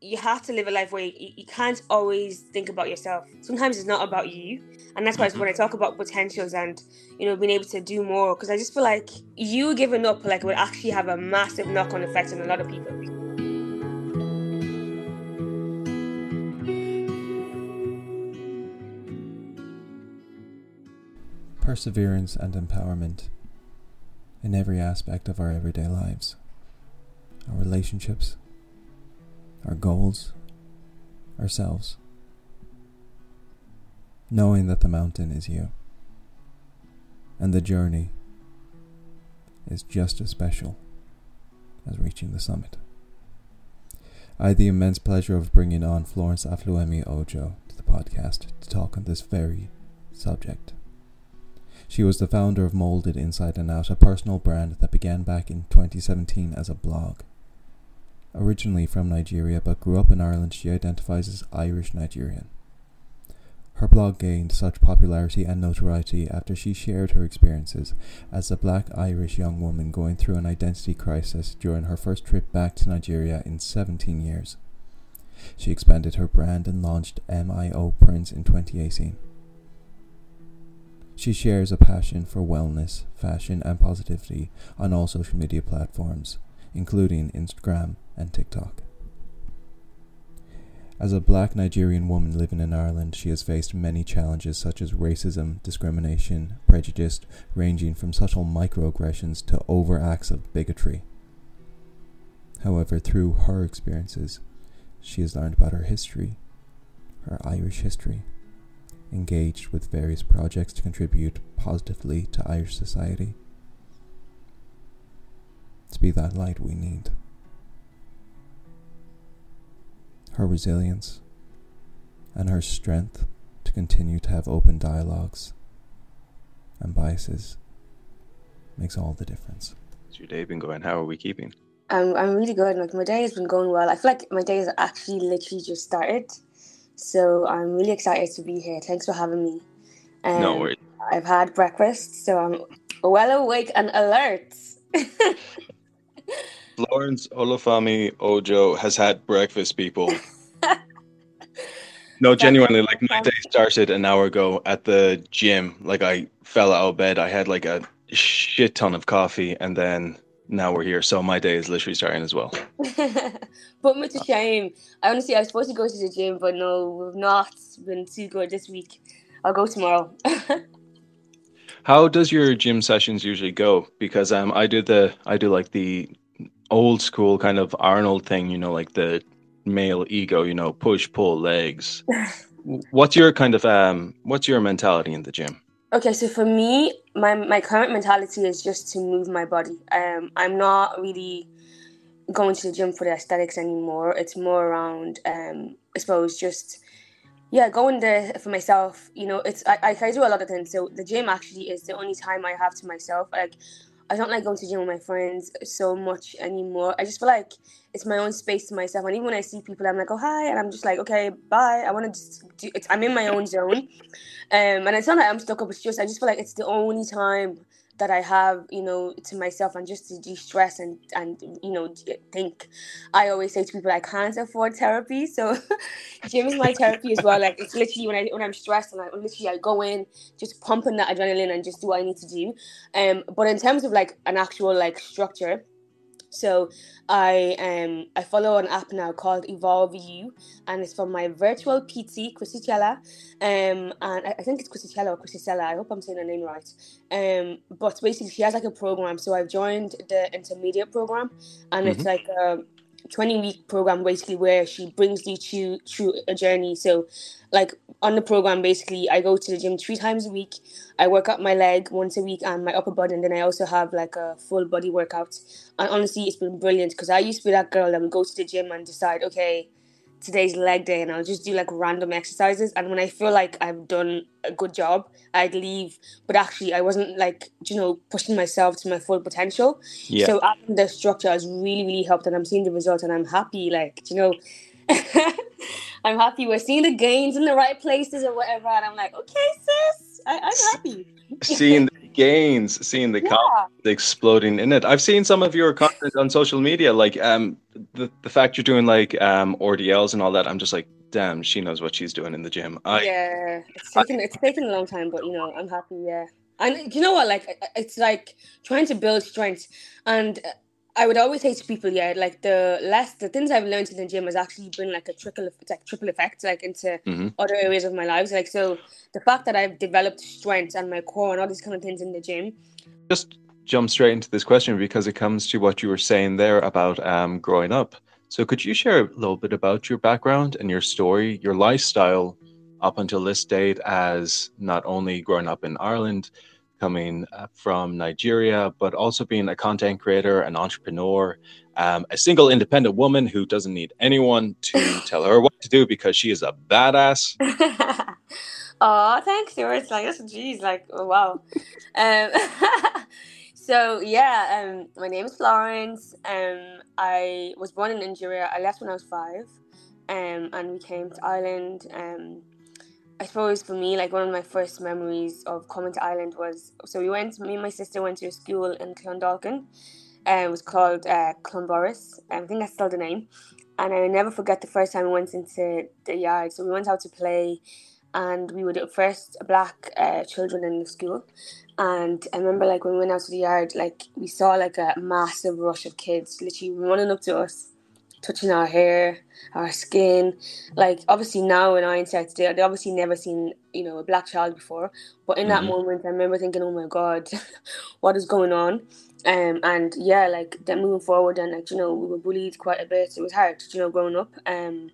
You have to live a life where you, you can't always think about yourself. Sometimes it's not about you, and that's why mm-hmm. when I talk about potentials and you know being able to do more, because I just feel like you giving up like would actually have a massive knock-on effect on a lot of people. perseverance and empowerment in every aspect of our everyday lives our relationships, our goals, ourselves. Knowing that the mountain is you and the journey is just as special as reaching the summit. I had the immense pleasure of bringing on Florence Olufemi Ojo to the podcast to talk on this very subject. She was the founder of Moulded Inside and Out, a personal brand that began back in 2017 as a blog. Originally from Nigeria but grew up in Ireland, she identifies as Irish Nigerian. Her blog gained such popularity and notoriety after she shared her experiences as a black Irish young woman going through an identity crisis during her first trip back to Nigeria in 17 years. She expanded her brand and launched MIO Prints in 2018. She shares a passion for wellness, fashion, and positivity on all social media platforms, including Instagram and TikTok. As a black Nigerian woman living in Ireland, she has faced many challenges such as racism, discrimination, prejudice, ranging from subtle microaggressions to overt acts of bigotry. However, through her experiences, she has learned about her history, her Irish history, engaged with various projects to contribute positively to Irish society. To be that light we need. Her resilience and her strength to continue to have open dialogues and biases makes all the difference. How's your day been going? How are we keeping? I'm I'm really good. Like my day has been going well. I feel like my day has actually literally just started, so I'm really excited to be here. Thanks for having me. Um, No worries. I've had breakfast, so I'm well awake and alert. Florence Olufemi Ojo has had breakfast, people. No, genuinely, like my day started an hour ago at the gym. Like I fell out of bed. I had like a shit ton of coffee, and then now we're here. So my day is literally starting as well. but much a shame. I honestly, I was supposed to go to the gym, but no, we've not been too good this week. I'll go tomorrow. How does your gym sessions usually go? Because um, I do the I do like the old school kind of Arnold thing, you know, like the male ego, you know, push pull legs. What's your kind of um what's your mentality in the gym? Okay, so for me, my my current mentality is just to move my body. Um, I'm not really going to the gym for the aesthetics anymore. It's more around, um, I suppose, just yeah, going there for myself. You know, it's I, I I do a lot of things. So the gym actually is the only time I have to myself. Like I don't like going to gym with my friends so much anymore. I just feel like it's my own space to myself. And even when I see people, I'm like, oh hi, and I'm just like, okay, bye. I want to just do. It's, I'm in my own zone, um, and it's not like I'm stuck up. It's just I just feel like it's the only time that I have, you know, to myself and just to de-stress and and you know think. I always say to people I can't afford therapy, so gym is my therapy as well. Like it's literally when I when I'm stressed and I literally I go in just pumping that adrenaline and just do what I need to do. Um, but in terms of like an actual like structure, so I um I follow an app now called Evolve You, and it's from my virtual PT, Krissy Chella. Um, and I, I think it's Krissy Chella or Krissy Cela. I hope I'm saying her name right. Um, but basically she has like a program. So I've joined the intermediate program, and mm-hmm. it's like a 20 week program basically where she brings you through through a journey. So like on the program basically I go to the gym three times a week. I work out my leg once a week and my upper body and then I also have like a full body workout. And honestly it's been brilliant because I used to be that girl that would go to the gym and decide, okay, today's leg day and I'll just do like random exercises. And when I feel like I've done a good job, I'd leave. But actually, I wasn't like, you know, pushing myself to my full potential. Yeah. So adding the structure has really, really helped. And I'm seeing the results and I'm happy. Like, you know, I'm happy we're seeing the gains in the right places or whatever. And I'm like, okay, sis, I- am happy. seeing the gains, seeing the yeah. exploding in it. I've seen some of your content on social media, like um the, the fact you're doing like um RDLs and all that. I'm just like, damn, she knows what she's doing in the gym. I, yeah, it's taken I, it's taken a long time, but you know, I'm happy. Yeah, and you know what? Like, it's like trying to build strength, and I would always say to people, yeah, like the less the things I've learned in the gym has actually been like a trickle, it's like triple effect, like into mm-hmm. other areas of my lives. Like so, the fact that I've developed strength and my core and all these kind of things in the gym. Just jump straight into this question because it comes to what you were saying there about um, growing up. So, could you share a little bit about your background and your story, your lifestyle up until this date, as not only growing up in Ireland, coming uh, from Nigeria, but also being a content creator, an entrepreneur, um, a single independent woman who doesn't need anyone to tell her what to do because she is a badass. oh, thanks, George. Like, that's geez, like, oh, wow. um, so yeah, um, my name is Florence. Um, I was born in Nigeria. I left when I was five, um, and we came to Ireland. Um, I suppose for me, like one of my first memories of coming to Ireland was so we went. Me and my sister went to a school in Clondalkin, and it was called uh, Clonburris. I think that's still the name. And I never forget the first time we went into the yard. So we went out to play, and we were the first black uh, children in the school. And I remember, like when we went out to the yard, like we saw like a massive rush of kids literally running up to us touching our hair, our skin. Like obviously now in hindsight, they they obviously never seen you know a black child before. But in mm-hmm. that moment, I remember thinking, oh my god, what is going on? Um, and yeah, like then moving forward, and like you know we were bullied quite a bit. It was hard, you know, growing up. Um,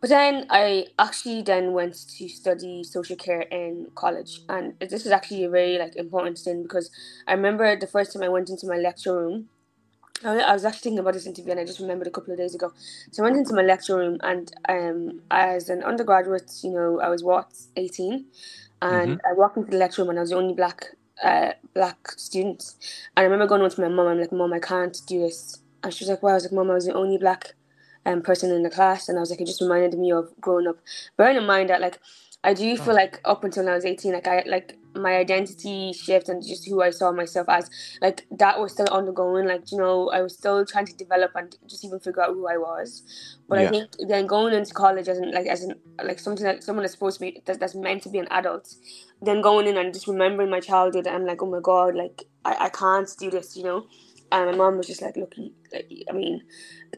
but then I actually then went to study social care in college, and this was actually a very like important thing because I remember the first time I went into my lecture room I was actually thinking about this interview and I just remembered a couple of days ago. So I went into my lecture room and um, as an undergraduate, you know, I was what, 18? And mm-hmm. I walked into the lecture room and I was the only black uh, black student. And I remember going on to my mom, I'm like, Mom, I can't do this. And she was like, Well, I was like, Mom, I was the only black um, person in the class. And I was like, it just reminded me of growing up. Bearing in mind that, like, I do feel like up until I was 18, like, I, like, my identity shift and just who I saw myself as, like that was still undergoing. Like you know, I was still trying to develop and just even figure out who I was. But yeah. I think then going into college as an like as an like something that someone that's supposed to be that, that's meant to be an adult, then going in and just remembering my childhood, I'm like, oh my god, like I, I can't do this, you know. And my mom was just like, look, like, I mean,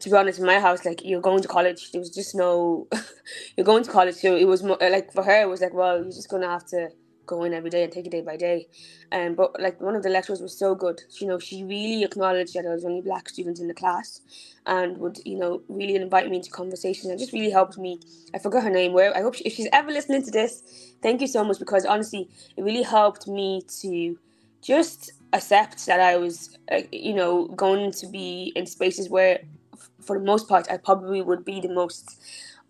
to be honest, in my house, like you're going to college. There was just no, you're going to college. So it was more like for her, it was like, well, you're just gonna have to go in every day and take it day by day. Um, but like one of the lecturers was so good. You know, she really acknowledged that I was only black students in the class, and would you know really invite me into conversations and just really helped me. I forgot her name. Where I hope she, if she's ever listening to this, thank you so much because honestly, it really helped me to just accept that I was, uh, you know, going to be in spaces where, f- for the most part, I probably would be the most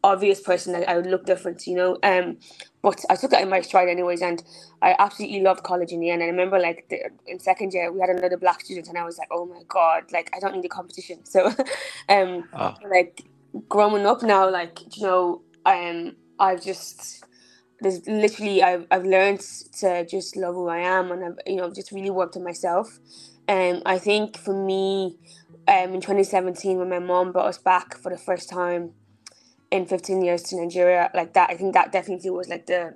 obvious person that I would look different, you know. Um, but I took that in my stride anyways, and I absolutely loved college in the end. And I remember like the, in second year we had another black student, and I was like, oh my god, like I don't need a competition. So, um, oh. like growing up now, like you know, um, I've just there's literally I've I've learned to just love who I am, and I've you know just really worked on myself. And um, I think for me, um, in 2017 when my mom brought us back for the first time in 15 years to Nigeria, like that, I think that definitely was like the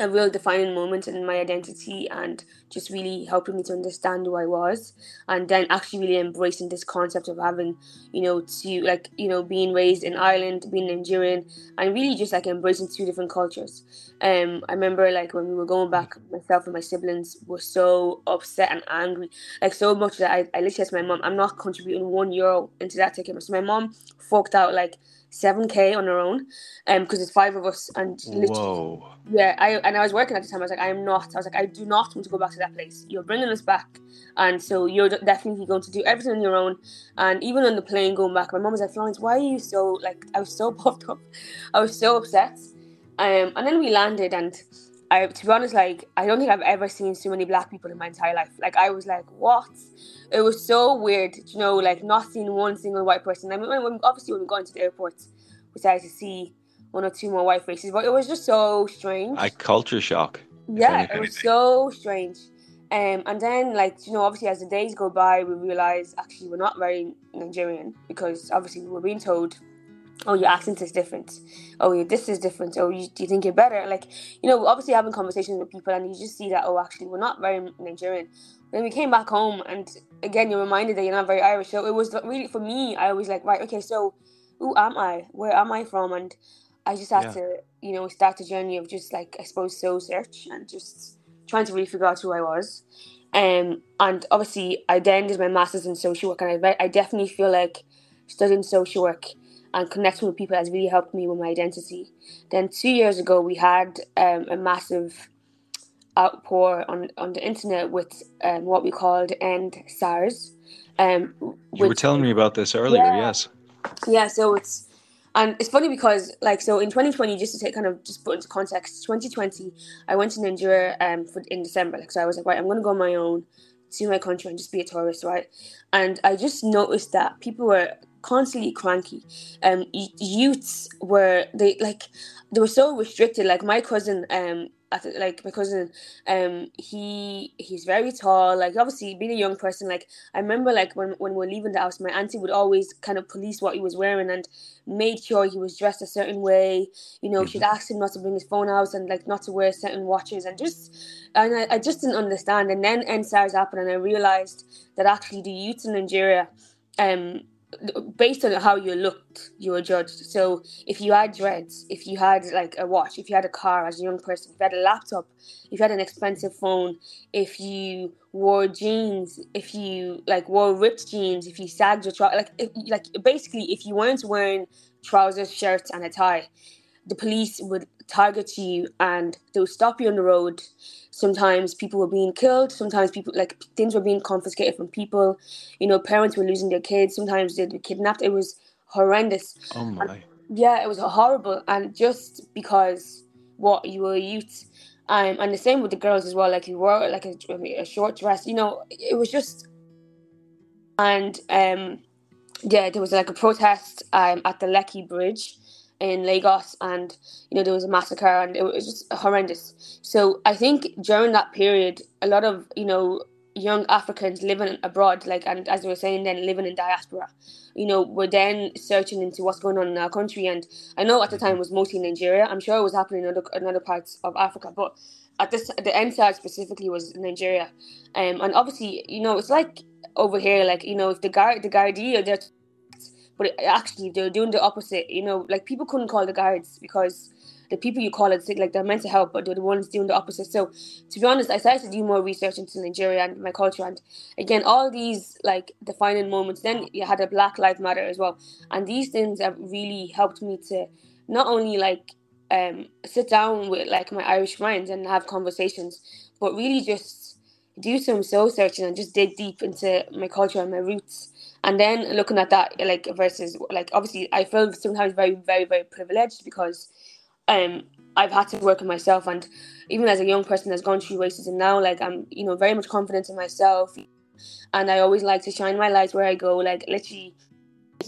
a real defining moment in my identity and just really helping me to understand who I was and then actually really embracing this concept of having, you know, to like, you know, being raised in Ireland, being Nigerian and really just like embracing two different cultures. Um I remember like when we were going back, myself and my siblings were so upset and angry, like so much that I, I literally to my mom, I'm not contributing one euro into that ticket. So my mom forked out like seven k on her own, um, because it's five of us and Whoa. yeah, I and I was working at the time. I was like, I am not. I was like, I do not want to go back to that place. You're bringing us back, and so you're definitely going to do everything on your own. And even on the plane going back, my mom was like, Florence, why are you so like? I was so puffed up. I was so upset. Um, and then we landed and I, to be honest, like I don't think I've ever seen so many black people in my entire life. Like I was like, what? It was so weird, you know, like not seeing one single white person. I mean, when, obviously when we got into the airport, we started to see one or two more white faces, but it was just so strange. A culture shock. Yeah, it was so strange. Um, and then, like you know, obviously as the days go by, we realize actually we're not very Nigerian because obviously we were being told oh your accent is different. Oh your this is different. Oh you, do you think you're better? Like you know obviously having conversations with people and you just see that oh actually we're not very nigerian. Then we came back home and again you're reminded that you're not very irish. So it was really for me i was like right okay so who am i? Where am i from? And i just had yeah. to you know start the journey of just like i suppose soul search and just trying to really figure out who i was. Um, and obviously i then did my master's in social work and i, I definitely feel like studying social work and connecting with people has really helped me with my identity. Then two years ago, we had um, a massive outpour on on the internet with um, what we called End SARS. Um, you were telling me about this earlier, yeah, yes. Yeah, so it's and it's funny because like so in 2020, just to take kind of just put into context, 2020, I went to Nigeria um for in December. Like so, I was like, right, I'm gonna go on my own to my country and just be a tourist, right? And I just noticed that people were constantly cranky. Um, youths were they like they were so restricted. Like my cousin, um, like my cousin, um, he he's very tall. Like obviously being a young person, like I remember like when when we are leaving the house, my auntie would always kind of police what he was wearing and made sure he was dressed a certain way. You know, mm-hmm. she'd ask him not to bring his phone out and like not to wear certain watches and just and I, I just didn't understand. And then EndSARS happened, and I realized that actually the youth in Nigeria, um, based on how you looked, you were judged. So if you had dreads, if you had like a watch, if you had a car as a young person, if you had a laptop, if you had an expensive phone, if you wore jeans, if you like wore ripped jeans, if you sagged your trousers, like if, like basically if you weren't wearing trousers, shirts, and a tie, the police would target you and they would stop you on the road. Sometimes people were being killed. Sometimes people like things were being confiscated from people. You know, parents were losing their kids. Sometimes they'd be kidnapped. It was horrendous. Oh my! And, yeah, it was horrible. And just because what you were a youth, um, and the same with the girls as well. Like you wore like a, a short dress. You know, it was just. And um, yeah, there was like a protest um at the Lekki Bridge in Lagos, and you know there was a massacre, and it was just horrendous. So I think during that period, a lot of you know young Africans living abroad, like and as we were saying, then living in diaspora, you know, were then searching into what's going on in our country. And I know at the time it was mostly Nigeria. I'm sure it was happening in other in other parts of Africa, but at this the side specifically was Nigeria. Um, and obviously, you know, it's like over here, like you know, if the guard the Gardaí they're but actually they're doing the opposite. You know, like people couldn't call the guards because the people you call it like they're meant to help, but they're the ones doing the opposite. So to be honest, I started to do more research into Nigeria and my culture, and again, all these like defining moments. Then you had a Black Lives Matter as well, and these things have really helped me to not only like um, sit down with like my Irish friends and have conversations, but really just do some soul searching and just dig deep into my culture and my roots And then looking at that, like versus like obviously, I feel sometimes very, very, very privileged because um I've had to work on myself, and even as a young person that's gone through racism now, like I'm, you know, very much confident in myself, and I always like to shine my light where I go. Like literally,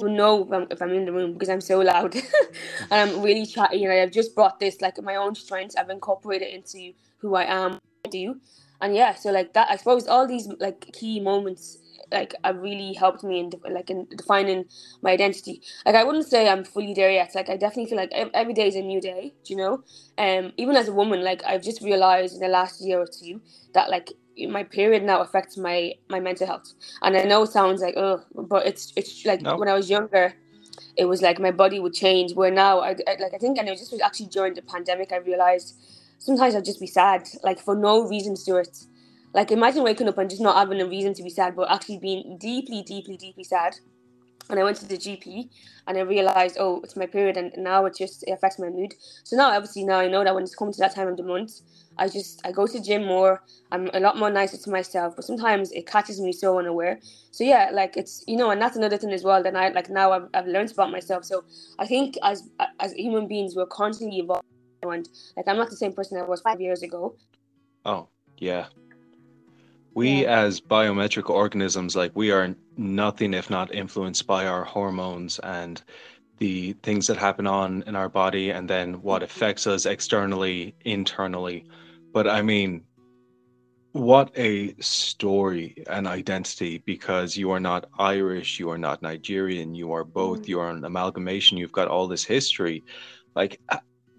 will know if I'm, if I'm in the room because I'm so loud and I'm really chatty, and I've just brought this like my own strengths. I've incorporated into who I am, I do, and yeah. So like that, I suppose all these like key moments like have really helped me in like in defining my identity. Like I wouldn't say I'm fully there yet. Like I definitely feel like every day is a new day. Do you know? Um, even as a woman, like I've just realized in the last year or two that like my period now affects my my mental health. And I know it sounds like oh, but it's it's like no. when I was younger. It was like my body would change. Where now, I, I like I think, and it just was actually during the pandemic. I realized sometimes I'd just be sad, like for no reason it like imagine waking up and just not having a reason to be sad, but actually being deeply, deeply, deeply sad. And I went to the GP and I realized, oh, it's my period, and now it just it affects my mood. So now, obviously, now I know that when it's coming to that time of the month, I just I go to gym more. I'm a lot more nicer to myself, but sometimes it catches me so unaware. So yeah, like it's you know, and that's another thing as well that I like now I've, I've learned about myself. So I think as as human beings, we're constantly evolving. And like I'm not the same person I was five years ago. Oh yeah, we yeah. as biometric organisms like we are nothing if not influenced by our hormones and the things that happen on in our body and then what affects us externally internally but i mean what a story and identity because you are not irish you are not nigerian you are both mm. you are an amalgamation you've got all this history like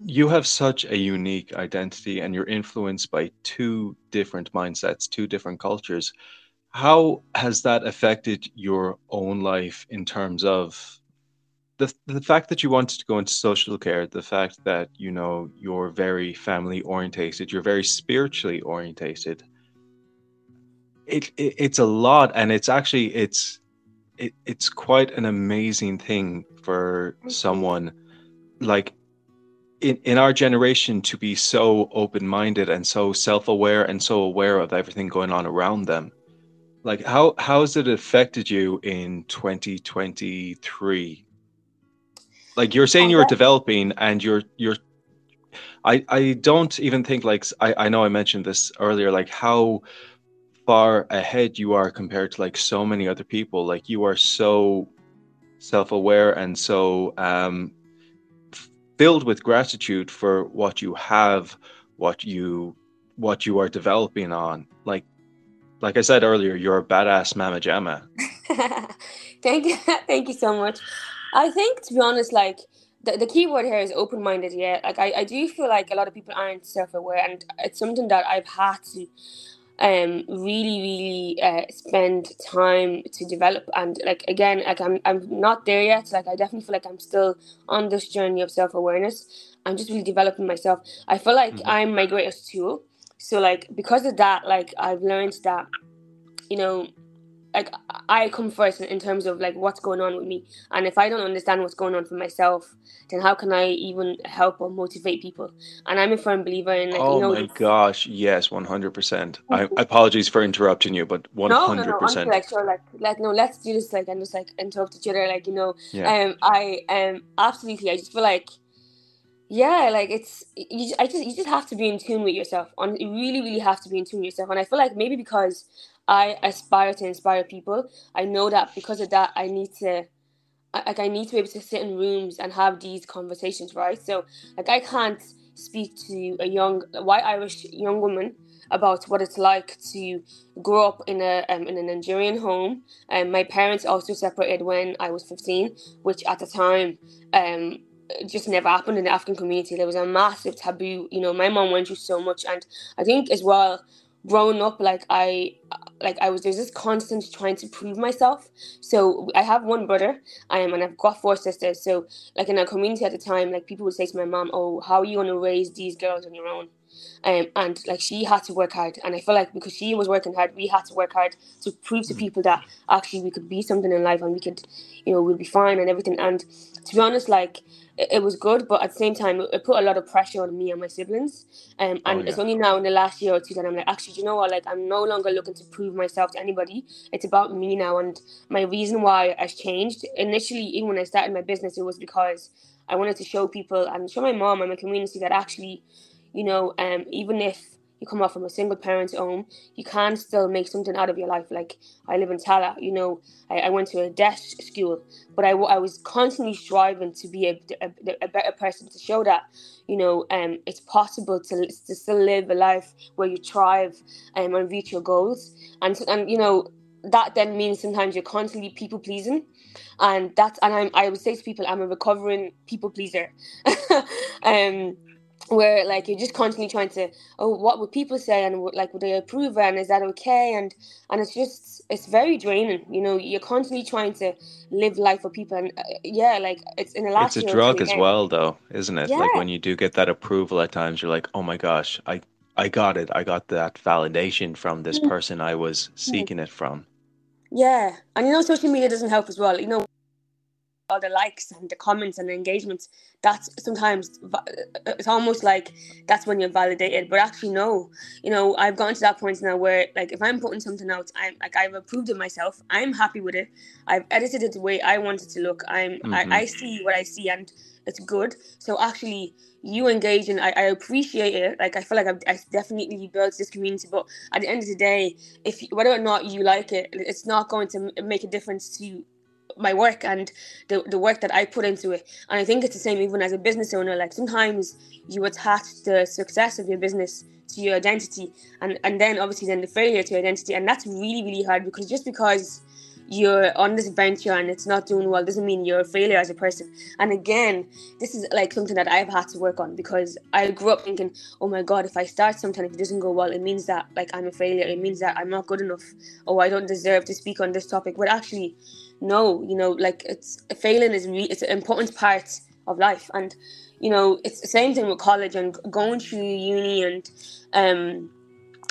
you have such a unique identity and you're influenced by two different mindsets, two different cultures. How has that affected your own life in terms of the, the fact that you wanted to go into social care, the fact that you know you're very family orientated, you're very spiritually orientated. It, it it's a lot, and it's actually it's it, it's quite an amazing thing for mm-hmm. someone like in, in our generation to be so open-minded and so self-aware and so aware of everything going on around them. Like how how has it affected you in 2023 like you're saying you're developing and you're you're i i don't even think like i i know i mentioned this earlier like how far ahead you are compared to like so many other people. Like you are so self-aware and so um filled with gratitude for what you have, what you what you are developing on. Like like I said earlier, you're a badass mama jamma. thank you, thank you so much. I think to be honest, like the, the key word here is open minded. Yeah, like I, I do feel like a lot of people aren't self aware, and it's something that I've had to um really really uh, spend time to develop. And like again like I'm I'm not there yet. Like I definitely feel like I'm still on this journey of self-awareness. I'm just really developing myself. I feel like mm-hmm. I'm my greatest tool so like because of that like I've learned that you know like I come first in terms of like what's going on with me, and if I don't understand what's going on for myself, then how can I even help or motivate people? And I'm a firm believer in like oh you know, my gosh, yes, one hundred percent. I apologies for interrupting you, but one hundred percent. Like sure, like like no, let's do this like and just like interrupt each other, like you know. Yeah. Um, I um absolutely. I just feel like yeah like it's you i just you just have to be in tune with yourself on you really really have to be in tune with yourself and i feel like maybe because I aspire to inspire people. I know that because of that, I need to, like, I need to be able to sit in rooms and have these conversations, right? So, like, I can't speak to a young white Irish young woman about what it's like to grow up in a um, in a Nigerian home. And um, my parents also separated when I was fifteen, which at the time. Um, just never happened in the African community. There was a massive taboo. You know, my mom went through so much, and I think as well growing up like i like i was there's this constant trying to prove myself so i have one brother um, and i've got four sisters so like in our community at the time like people would say to my mom oh how are you going to raise these girls on your own Um, and like she had to work hard, and I feel like because she was working hard, we had to work hard to prove to Mm. people that actually we could be something in life and we could, you know, we'll be fine and everything. And to be honest, like it, it was good, but at the same time, it, put a lot of pressure on me and my siblings. Um, and Oh, it's only now in the last year or two that I'm like, actually, do you know what? Like, I'm no longer looking to prove myself to anybody. It's about me now. And my reason why has changed. Initially, even when I started my business, it was because I wanted to show people and show my mom and my community that actually, you know, um, even if you come off from a single parent's home, you can still make something out of your life. Like I live in Tallaght, you know, I, I went to a deaf school, but I, I was constantly striving to be a, a, a better person to show that, you know, um, it's possible to, to still live a life where you thrive um, and reach your goals. And, and, you know, that then means sometimes you're constantly people pleasing and that's and I'm I would say to people I'm a recovering people pleaser. um where like you're just constantly trying to oh what would people say and like would they approve and is that okay and and it's just it's very draining you know you're constantly trying to live life for people and uh, yeah like it's in the last It's a drug as well, though, isn't it? Like when you do get that approval at times, you're like, oh my gosh, I I got it. I got that validation from this Mm. person I was seeking it from. Yeah, and you know, social media doesn't help as well. You know, all the likes and the comments and the engagements. That's sometimes it's almost like that's when you're validated. But actually, no. You know, I've gotten to that point now where, like, if I'm putting something out, I'm like I've approved it myself. I'm happy with it. I've edited it the way I want it to look. I'm Mhm. I, I see what I see and it's good. So actually, you engaging, I, I appreciate it. Like I feel like I've, I definitely built this community. But at the end of the day, if whether or not you like it, it's not going to make a difference to my work and the, the work that I put into it. And I think it's the same even as a business owner. Like sometimes you attach the success of your business to your identity and, and then obviously then the failure to your identity. And that's really, really hard because just because you're on this venture and it's not doing well doesn't mean you're a failure as a person. And again, this is like something that I've had to work on because I grew up thinking, oh my God, if I start something, if it doesn't go well, it means that like I'm a failure. It means that I'm not good enough or I don't deserve to speak on this topic. But actually, no, you know, like it's failing is re- it's an important part of life. And, you know, it's the same thing with college and going through uni and, um,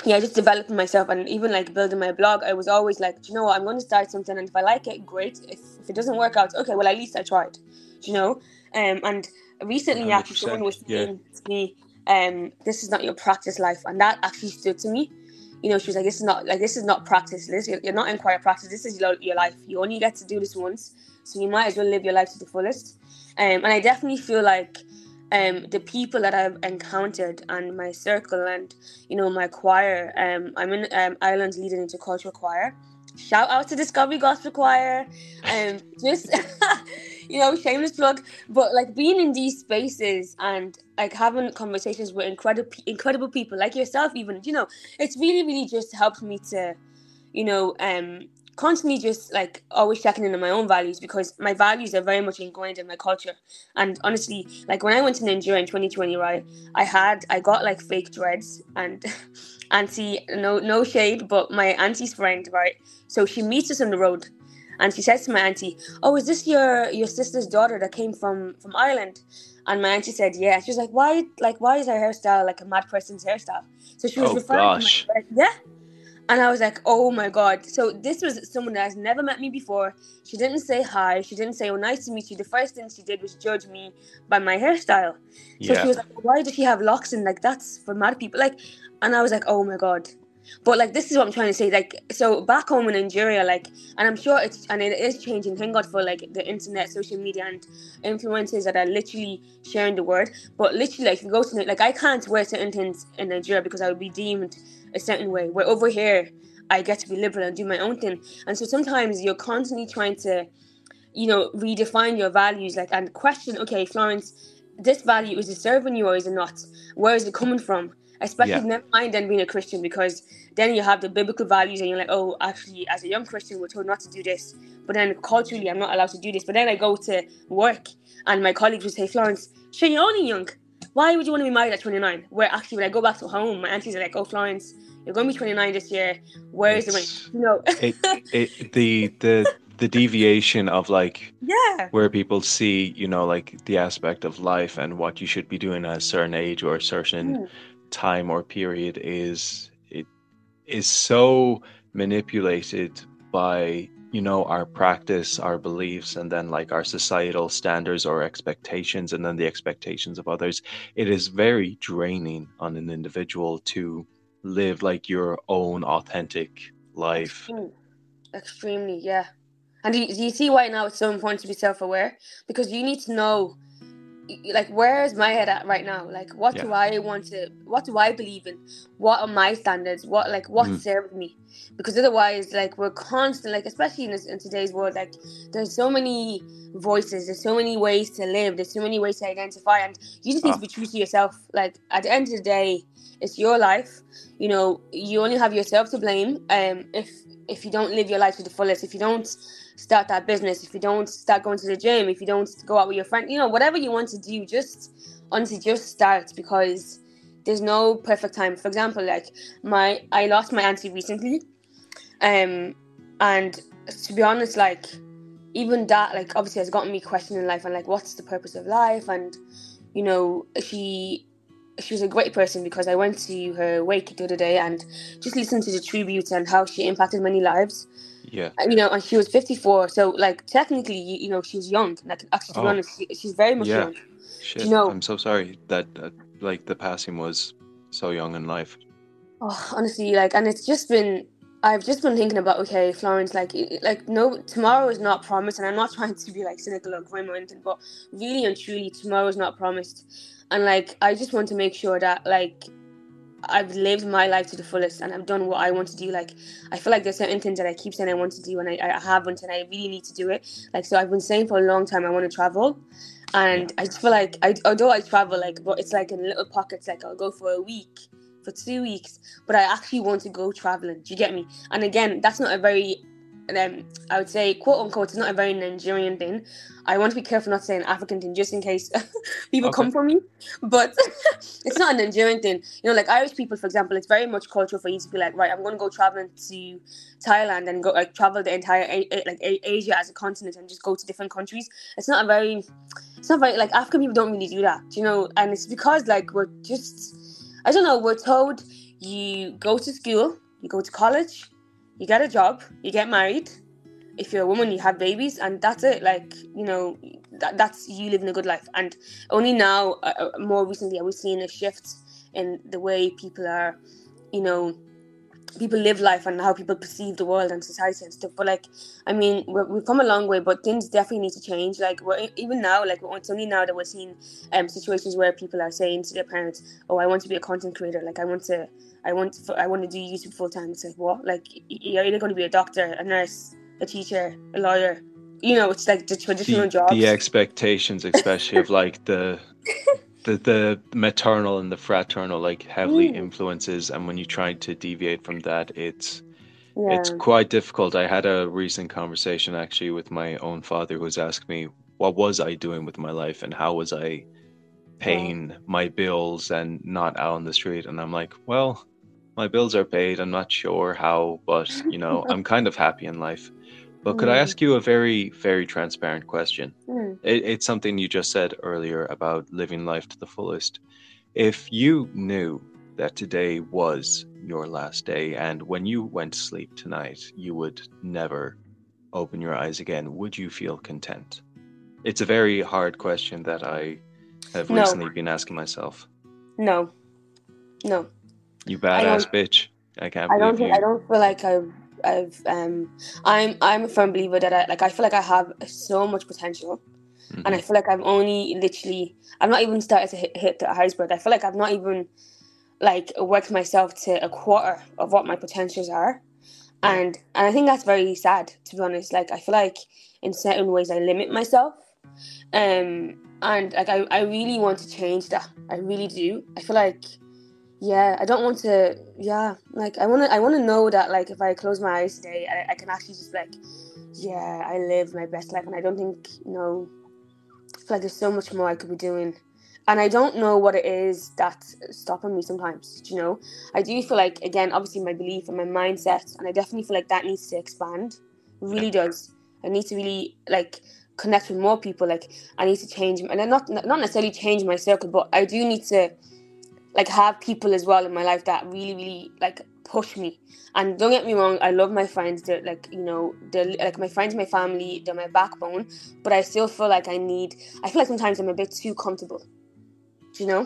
yeah, just developing myself and even like building my blog. I was always like, you know what, I'm going to start something, and if I like it, great. If, if it doesn't work out, okay, well at least I tried. You know? Um, and recently, actually, 100%, someone was yeah. saying to me, um, "This is not your practice life," and that actually stood to me. You know, she was like, "This is not like this is not practice. This you're, not in choir practice. This is your, your life. You only get to do this once, so you might as well live your life to the fullest." Um, and I definitely feel like um, the people that I've encountered and my circle and you know my choir. Um, I'm in um, Ireland's leading intercultural choir. Shout out to Discovery Gospel Choir. Um, just you know, shameless plug. But like being in these spaces and like having conversations with incredible incredible people like yourself, even you know, it's really really just helped me to, you know, um, constantly just like always checking in on my own values because my values are very much ingrained in my culture. And honestly, like when I went to Nigeria in 2020, right, I had I got like fake dreads and auntie, no no shade, but my auntie's friend, right? So she meets us on the road, and she says to my auntie, "Oh, is this your your sister's daughter that came from from Ireland?" And my auntie said, "Yeah." She was like, "Why like why is her hairstyle like a mad person's hairstyle?" So she was Oh, referring gosh. to my dread- yeah. And I was like, oh my God. So this was someone that has never met me before. She didn't say hi. She didn't say, oh, nice to meet you. The first thing she did was judge me by my hairstyle. So Yeah. she was like, why does she have locks in? Like, that's for mad people. Like, and I was like, oh my God. But like, this is what I'm trying to say. Like, so back home in Nigeria, like, and I'm sure it's, and it is changing. Thank God for like the internet, social media, and influencers that are literally sharing the word. But literally, like, if you go to, like, I can't wear certain things in Nigeria because I would be deemed a certain way. Where over here, I get to be liberal and do my own thing. And so sometimes you're constantly trying to, you know, redefine your values, like and question, okay, Florence, this value is it serving you or is it not? Where is it coming from? Especially Yeah. never mind then being a Christian because then you have the biblical values and you're like, oh, actually, as a young Christian, we're told not to do this. But then culturally, I'm not allowed to do this. But then I go to work and my colleagues would say, Florence, sure, you're only young. Why would you want to be married at 29? Where actually, when I go back to home, my aunties are like, oh, Florence, you're going to be 29 this year. Where is the ring? It's- You know, it, it, the the the deviation of like yeah. where people see you know like the aspect of life and what you should be doing at a certain age or a certain Mm. Time or period is it is so manipulated by you know our practice our beliefs and then like our societal standards or expectations and then the expectations of others it is very draining on an individual to live like your own authentic life. Extremely yeah. And do you, do you see why now it's so important to be self-aware? Because you need to know like where is my head at right now? Like what yeah. do i want to what do i believe in? What are my standards? What like what mm. serves me? Because otherwise like we're constant like especially in, this, in today's world like there's so many voices there's so many ways to live there's so many ways to identify and you just need oh. to be true to yourself. Like at the end of the day it's your life. You know you only have yourself to blame um if if you don't live your life to the fullest. If you don't start that business, if you don't start going to the gym, if you don't go out with your friend, you know, whatever you want to do, just honestly just start because there's no perfect time. For example, like my I lost my auntie recently. Um and to be honest, like even that like obviously has gotten me questioning life and like what's the purpose of life and you know, she she was a great person because I went to her wake the other day and just listened to the tribute and how she impacted many lives. Yeah. You know, and she was 54. So, like, technically, you, you know, she was young. Like, actually, to oh. be honest, she, she's very much yeah. young. Shit. You know, I'm so sorry that, uh, like, the passing was so young in life. Oh, honestly, like, and it's just been, I've just been thinking about, okay, Florence, like, like, no, tomorrow is not promised. And I'm not trying to be, like, cynical or grim or anything, but really and truly, tomorrow is not promised. And, like, I just want to make sure that, like, I've lived my life to the fullest and I've done what I want to do. Like I feel like there's certain things that I keep saying I want to do and I, I haven't and I really need to do it. Like so I've been saying for a long time I want to travel. And I just feel like I although I travel like but it's like in little pockets, like I'll go for a week, for two weeks, but I actually want to go traveling. Do you get me? And again, that's not a very um, I would say, quote unquote, it's not a very Nigerian thing. I want to be careful not to say an African thing, just in case people okay. come for me. But it's not a Nigerian thing. You know, like Irish people, for example, it's very much cultural for you to be like, right, I'm going to go traveling to Thailand and go like travel the entire a- a- like a- Asia as a continent and just go to different countries. It's not a very, it's not very like African people don't really do that. You know, and it's because like we're just, I don't know, we're told you go to school, you go to college you get a job, you get married. If you're a woman, you have babies, and that's it. Like you know, that, that's you living a good life. And only now, uh, uh more recently, are we seeing a shift in the way people are, you know, people live life and how people perceive the world and society and stuff. But like, I mean, we have come a long way, but things definitely need to change. Like, we're even now, like it's only now that we're seeing um, situations where people are saying to their parents, "Oh, I want to be a content creator. Like, I want to I want to, I want to do YouTube full time. It's like what? Like you're either going to be a doctor, a nurse, a teacher, a lawyer. You know, it's like the traditional the, jobs. The expectations, especially of like the the the maternal and the fraternal, like heavily mm. influences, and when you try to deviate from that, it's yeah. it's quite difficult. I had a recent conversation actually with my own father, who was asking me what was I doing with my life and how was I paying yeah. my bills and not out on the street, and I'm like, well my bills are paid. I'm not sure how, but you know, I'm kind of happy in life. But could I ask you a very, very transparent question? Mm. It, it's something you just said earlier about living life to the fullest. If you knew that today was your last day, and when you went to sleep tonight, you would never open your eyes again, would you feel content? It's a very hard question that I have no. recently been asking myself. No. No. You badass bitch. I can't. I don't. Think, I don't feel like I've. I've. Um. I'm. I'm a firm believer that I like. I feel like I have so much potential, mm-hmm. and I mm-hmm. feel like I've only literally. I'm not even started to hit, hit the iceberg. I feel like I've not even like worked myself to a quarter of what my potentials are, and and I think that's very sad to be honest. Like I feel like in certain ways I limit myself, um, and like I I really want to change that. I really do. I feel like yeah i don't want to yeah like i want to i want to know that like if i close my eyes today I, I, can actually just like yeah i live my best life and i don't think you know I feel like there's so much more i could be doing. And i don't know what it is that's stopping me sometimes you know? I do feel like again obviously my belief and my mindset and i definitely feel like that needs to expand. It really does. I need to really like connect with more people like i need to change and not not necessarily change my circle but i do need to like have people as well in my life that really really like push me and don't get me wrong i love my friends they're like you know they're like my friends my family they're my backbone but i still feel like i need i feel like sometimes i'm a bit too comfortable do you know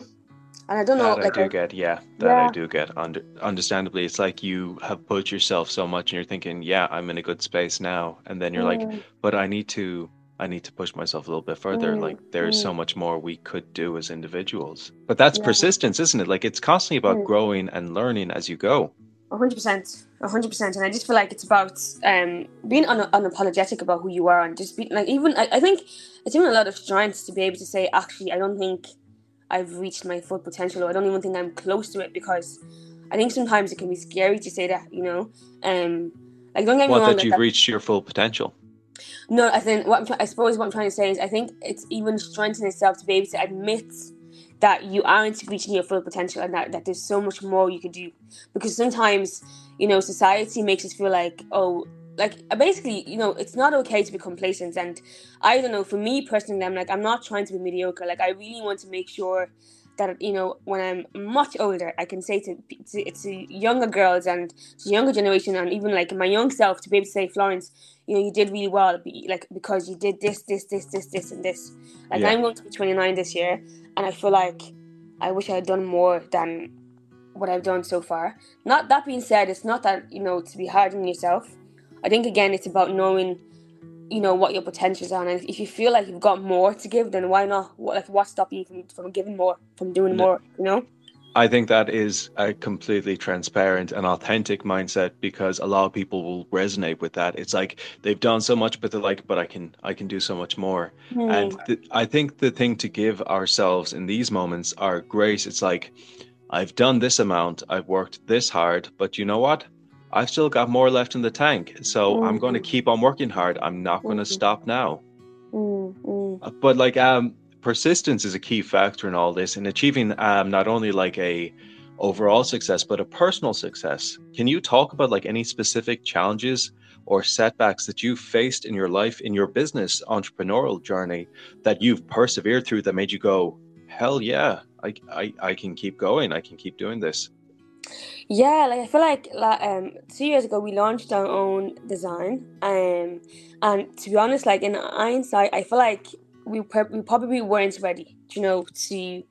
and i don't know That like I do I- get, yeah, that Yeah. I do get. Under, understandably, it's like you have put yourself so much, and you're thinking, "Yeah, I'm in a good space now," and then you're like, Mm. "But I need to, I need to push myself a little bit further. Mm, Like, there's so mm. much more we could do as individuals." But that's Yeah. persistence, isn't it? Like, it's constantly about Mm. growing and learning as you go. Hundred percent, hundred percent, and I just feel like it's about um being un- unapologetic about who you are and just being like even I, I think it's even a lot of strength to be able to say actually I don't think I've reached my full potential or I don't even think I'm close to it because I think sometimes it can be scary to say that you know um like don't get me What wrong that like, you've that- reached your full potential. No, I think what I'm I suppose what I'm trying to say is I think it's even strengthening in itself to be able to admit that you aren't reaching your full potential and that, that there's so much more you could do. Because sometimes, you know, society makes us feel like, oh, like basically, you know, it's not okay to be complacent. And I don't know, for me personally, I'm like, I'm not trying to be mediocre. Like, I really want to make sure that, you know, when I'm much older, I can say to, to, to younger girls and to younger generation and even like my young self to be able to say, Florence, you know, you did really well, like because you did this, this, this, this, this, and this. Like Yeah. I'm going to be 29 this year, and I feel like I wish I had done more than what I've done so far. Not that being said, it's not that you know to be hard on yourself. I think again, it's about knowing, you know, what your potentials are, and if you feel like you've got more to give, then why not? What like what's stopping you from from giving more, from doing more? You know? I think that is a completely transparent and authentic mindset because a lot of people will resonate with that. It's like they've done so much, but they're like, "But I can, I can do so much more." And Hmm. th- I think the thing to give ourselves in these moments are grace. It's like, I've done this amount, I've worked this hard, but you know what? I've still got more left in the tank. So I'm going to keep on working hard. I'm not going to Mhm. stop now. Mm, mm, Uh, But like, um, persistence is a key factor in all this in achieving um, not only like a overall success, but a personal success. Can you talk about like any specific challenges or setbacks that you've faced in your life, in your business entrepreneurial journey that you've persevered through that made you go, hell yeah, I, I, I can keep going. I can keep doing this. Yeah, like I feel like like um two years ago we launched our own design, um, and to be honest, like in hindsight, I feel like we prob- we probably weren't ready, you know, to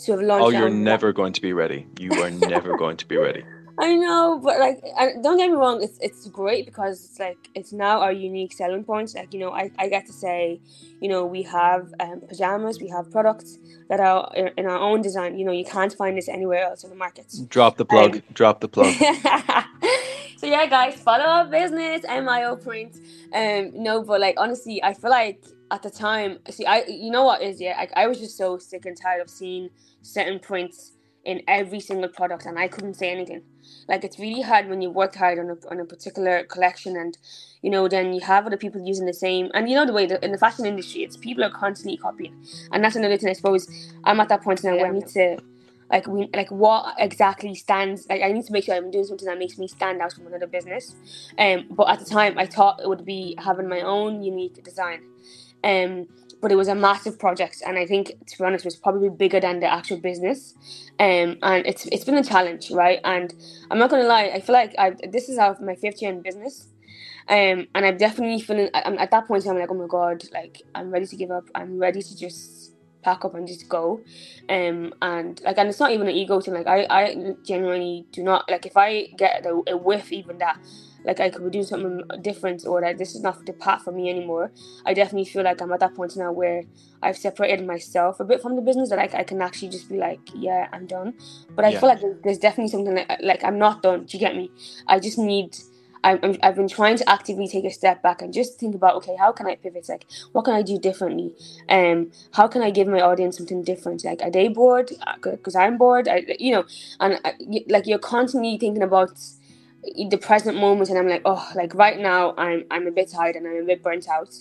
to have launched. Oh, you're never going to be ready. You are never going to be ready. I know, but like, I, don't get me wrong. It's it's great because it's like it's now our unique selling point. Like you know, I, I get to say, you know, we have um, pajamas, we have products that are in- in our own design. You know, you can't find this anywhere else in the market. Drop the plug. Um, drop the plug. so yeah, guys, follow our business, MIO Print. Um, no, but like honestly, I feel like at the time, see, I you know what is yeah, I, I was just so sick and tired of seeing certain prints in every single product, and I couldn't say anything. Like it's really hard when you work hard on a on a particular collection, and you know then you have other people using the same. And you know the way that in the fashion industry, it's people are constantly copying, and that's another thing. I suppose I'm at that point now where I need to like we like what exactly stands like I need to make sure I'm doing something that makes me stand out from another business. Um but at the time I thought it would be having my own unique design. Um but it was a massive project and I think to be honest it was probably bigger than the actual business. Um and it's it's been a challenge, right? And I'm not gonna lie, I feel like I this is our my fifth year in business. Um and I'm definitely feeling I'm at that point I'm like, oh my god, like I'm ready to give up. I'm ready to just pack up and just go um and like and it's not even an ego thing like i i genuinely do not like if i get a, a whiff even that like i could be doing something different or that this is not the path for me anymore. I definitely feel like i'm at that point now where i've separated myself a bit from the business that I, I can actually just be like yeah i'm done. But i Yeah. feel like there's, there's definitely something like, like i'm not done. Do you get me? I just need I'm, I've been trying to actively take a step back and just think about okay how can I pivot? Like what can I do differently? Um how can I give my audience something different? Like are they bored? Because I'm bored. I, you know and uh, y- like you're constantly thinking about the present moment and I'm like oh like right now I'm I'm a bit tired and I'm a bit burnt out.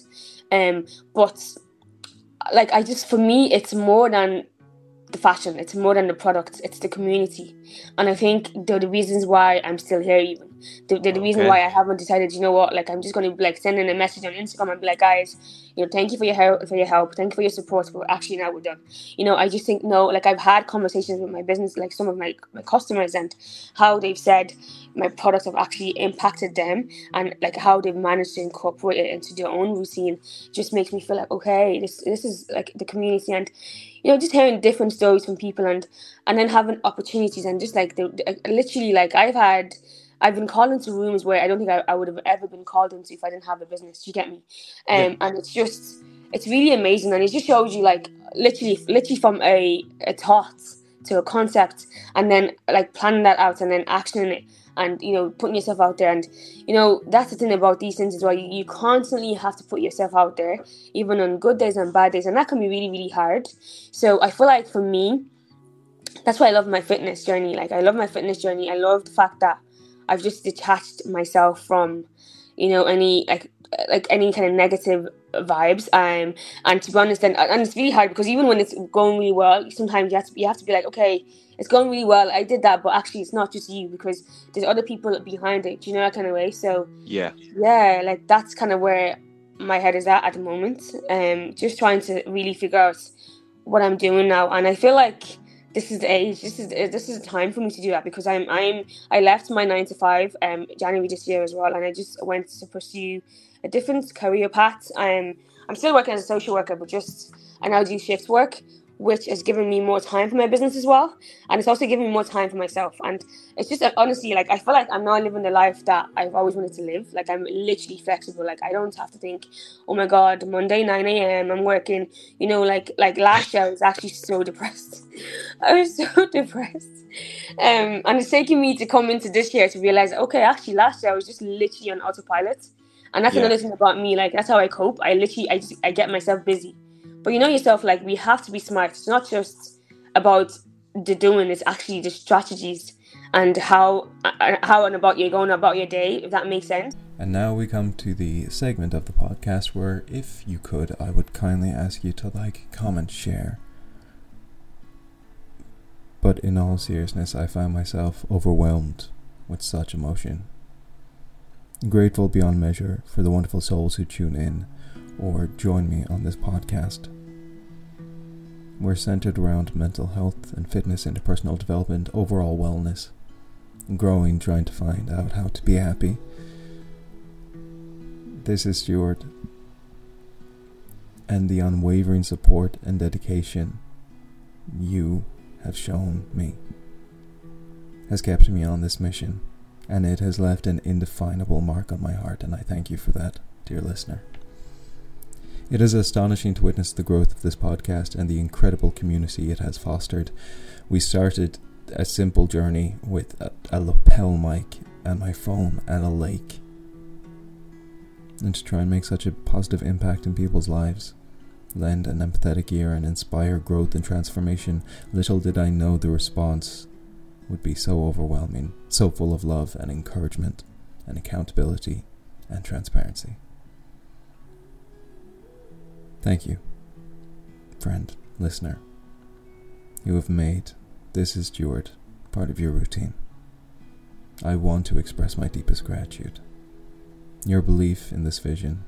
Um but like I just for me it's more than the fashion. It's more than the product. It's the community. And I think they're the reasons why I'm still here even the, the, the reason Okay. why I haven't decided, you know what, like I'm just going to like send in a message on Instagram and be like, guys, you know, thank you for your help, for your help, thank you for your support. But actually now we're done. You know, I just think no, like I've had conversations with my business, like some of my my customers, and how they've said my products have actually impacted them, and like how they've managed to incorporate it into their own routine, just makes me feel like okay, this this is like the community and you know just hearing different stories from people and and then having opportunities and just like the, the- literally like i've had i've been called into rooms where i don't think I, I would have ever been called into if i didn't have a business Do you get me? Um and it's just it's really amazing and it just shows you like literally literally from a, a thought to a concept and then like planning that out and then actioning it and you know putting yourself out there and you know that's the thing about these things as well you, you constantly have to put yourself out there even on good days and bad days and that can be really really hard. So i feel like for me that's why i love my fitness journey like i love my fitness journey i love the fact that i've just detached myself from you know any like like any kind of negative vibes. Um and to be honest and, and it's really hard because even when it's going really well sometimes you have to you have to be like okay it's going really well i did that but actually it's not just you because there's other people behind it do you know that kind of way? So Yeah. yeah like that's kind of where my head is at at the moment. Um just trying to really figure out what i'm doing now. And i feel like this is the age this is this is the time for me to do that because i'm i'm i left my nine to five um january this year as well and i just went to pursue a different career path. Um i'm still working as a social worker but just i now do shift work which has given me more time for my business as well and it's also given me more time for myself and it's just uh, honestly like i feel like i'm now living the life that i've always wanted to live like i'm literally flexible like i don't have to think oh my god monday 9 a.m i'm working you know like like last year i was actually so depressed i was so depressed. Um and it's taken me to come into this year to realize okay actually last year i was just literally on autopilot. And that's Yeah. another thing about me like that's how i cope. I literally i just i get myself busy. But you know yourself like we have to be smart. It's not just about the doing it's actually the strategies and how uh, how and about you're going about your day if that makes sense. And now we come to the segment of the podcast where, if you could, I would kindly ask you to like, comment, share. But in all seriousness, I find myself overwhelmed with such emotion. Grateful beyond measure for the wonderful souls who tune in or join me on this podcast. We're centered around mental health and fitness, interpersonal development, overall wellness, growing, trying to find out how to be happy. This is Stuart, and the unwavering support and dedication you have shown me has kept me on this mission, and it has left an indefinable mark on my heart, and I thank you for that, dear listener. It is astonishing to witness the growth of this podcast and the incredible community it has fostered. We started a simple journey with a, a lapel mic and my phone at a lake. And to try and make such a positive impact in people's lives, lend an empathetic ear and inspire growth and transformation, little did I know the response would be so overwhelming, so full of love and encouragement and accountability and transparency. Thank you, friend, listener. You have made This is Stuart part of your routine. I want to express my deepest gratitude. Your belief in this vision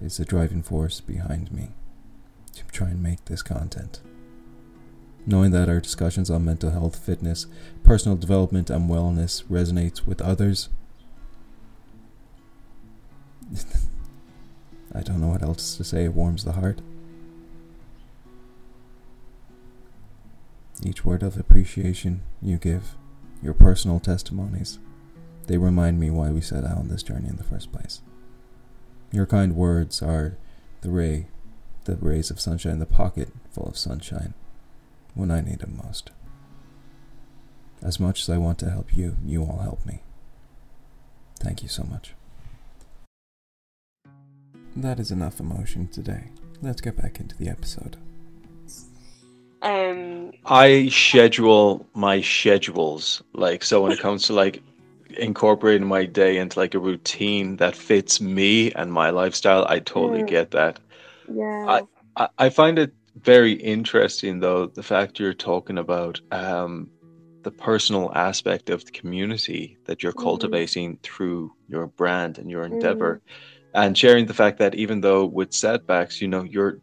is the driving force behind me to try and make this content. Knowing that our discussions on mental health, fitness, personal development, and wellness resonates with others, I don't know what else to say. It warms the heart. Each word of appreciation you give, your personal testimonies, they remind me why we set out on this journey in the first place. Your kind words are the ray, the rays of sunshine, the pocket full of sunshine when I need them most. As much as I want to help you, you all help me. Thank you so much. That is enough emotion today. Let's get back into the episode. um I schedule my schedules. Like, so when it comes to like incorporating my day into like a routine that fits me and my lifestyle, I totally Mm. get that. Yeah I, I find it very interesting though, the fact you're talking about um the personal aspect of the community that you're Mm. cultivating through your brand and your Mm. endeavor and sharing the fact that even though with setbacks you know you're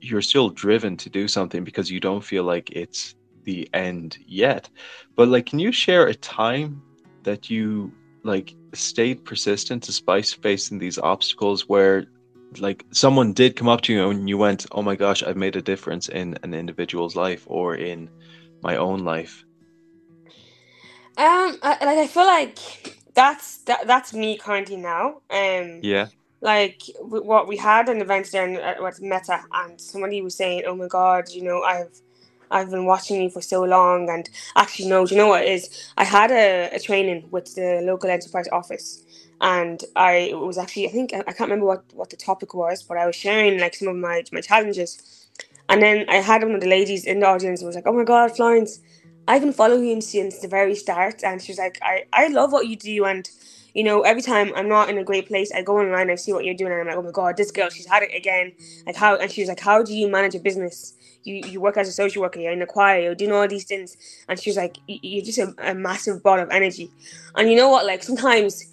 you're still driven to do something because you don't feel like it's the end yet but like can you share a time that you like stayed persistent despite facing these obstacles where like someone did come up to you and you went oh my gosh i've made a difference in an individual's life or in my own life Um, I, like I feel like that's that, that's me currently now. Um, yeah like what we had an event there at with Meta, and somebody was saying, "Oh my God, you know, I've I've been watching you for so long." And actually, no, do you know what is? I had a, a training with the local enterprise office, and I was actually I think I, can't remember what what the topic was, but I was sharing like some of my my challenges, and then I had one of the ladies in the audience was like, "Oh my God, Florence." I've been following you since the very start, and she was like, "I, I love what you do, and you know, every time I'm not in a great place, I go online, I see what you're doing, and I'm like, oh my god, this girl, she's had it again. Like how? And she was like, how do you manage a business? You you work as a social worker, you're in a choir, you're doing all these things, and she was like, you're just a, a massive ball of energy. And you know what? Like sometimes,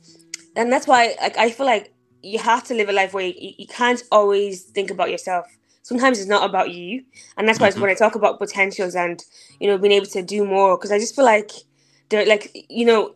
and that's why, like I feel like you have to live a life where you, you can't always think about yourself. Sometimes it's not about you, and that's why Mhm. when I talk about potentials and you know being able to do more, because I just feel like they're like you know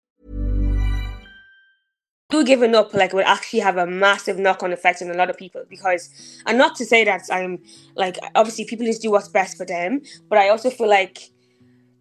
You giving up like would actually have a massive knock-on effect on a lot of people because and not to say that i'm like obviously people just do what's best for them but i also feel like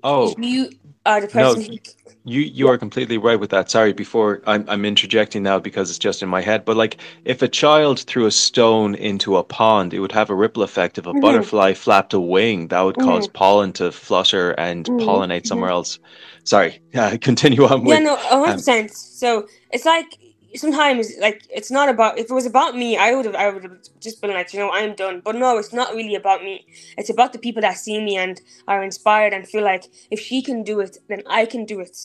oh you are the No, person who You you are completely right with that. Sorry, before I'm I'm interjecting now because it's just in my head. But like, if a child threw a stone into a pond, it would have a ripple effect. If a Mhm. butterfly flapped a wing, that would cause Mhm. pollen to flutter and Mhm, pollinate somewhere else. Sorry, yeah, continue on yeah with. no 100 um, percent. So it's like sometimes like it's not about if it was about me i would have i would have just been like you know i'm done. But no it's not really about me. It's about the people that see me and are inspired and feel like if she can do it then i can do it.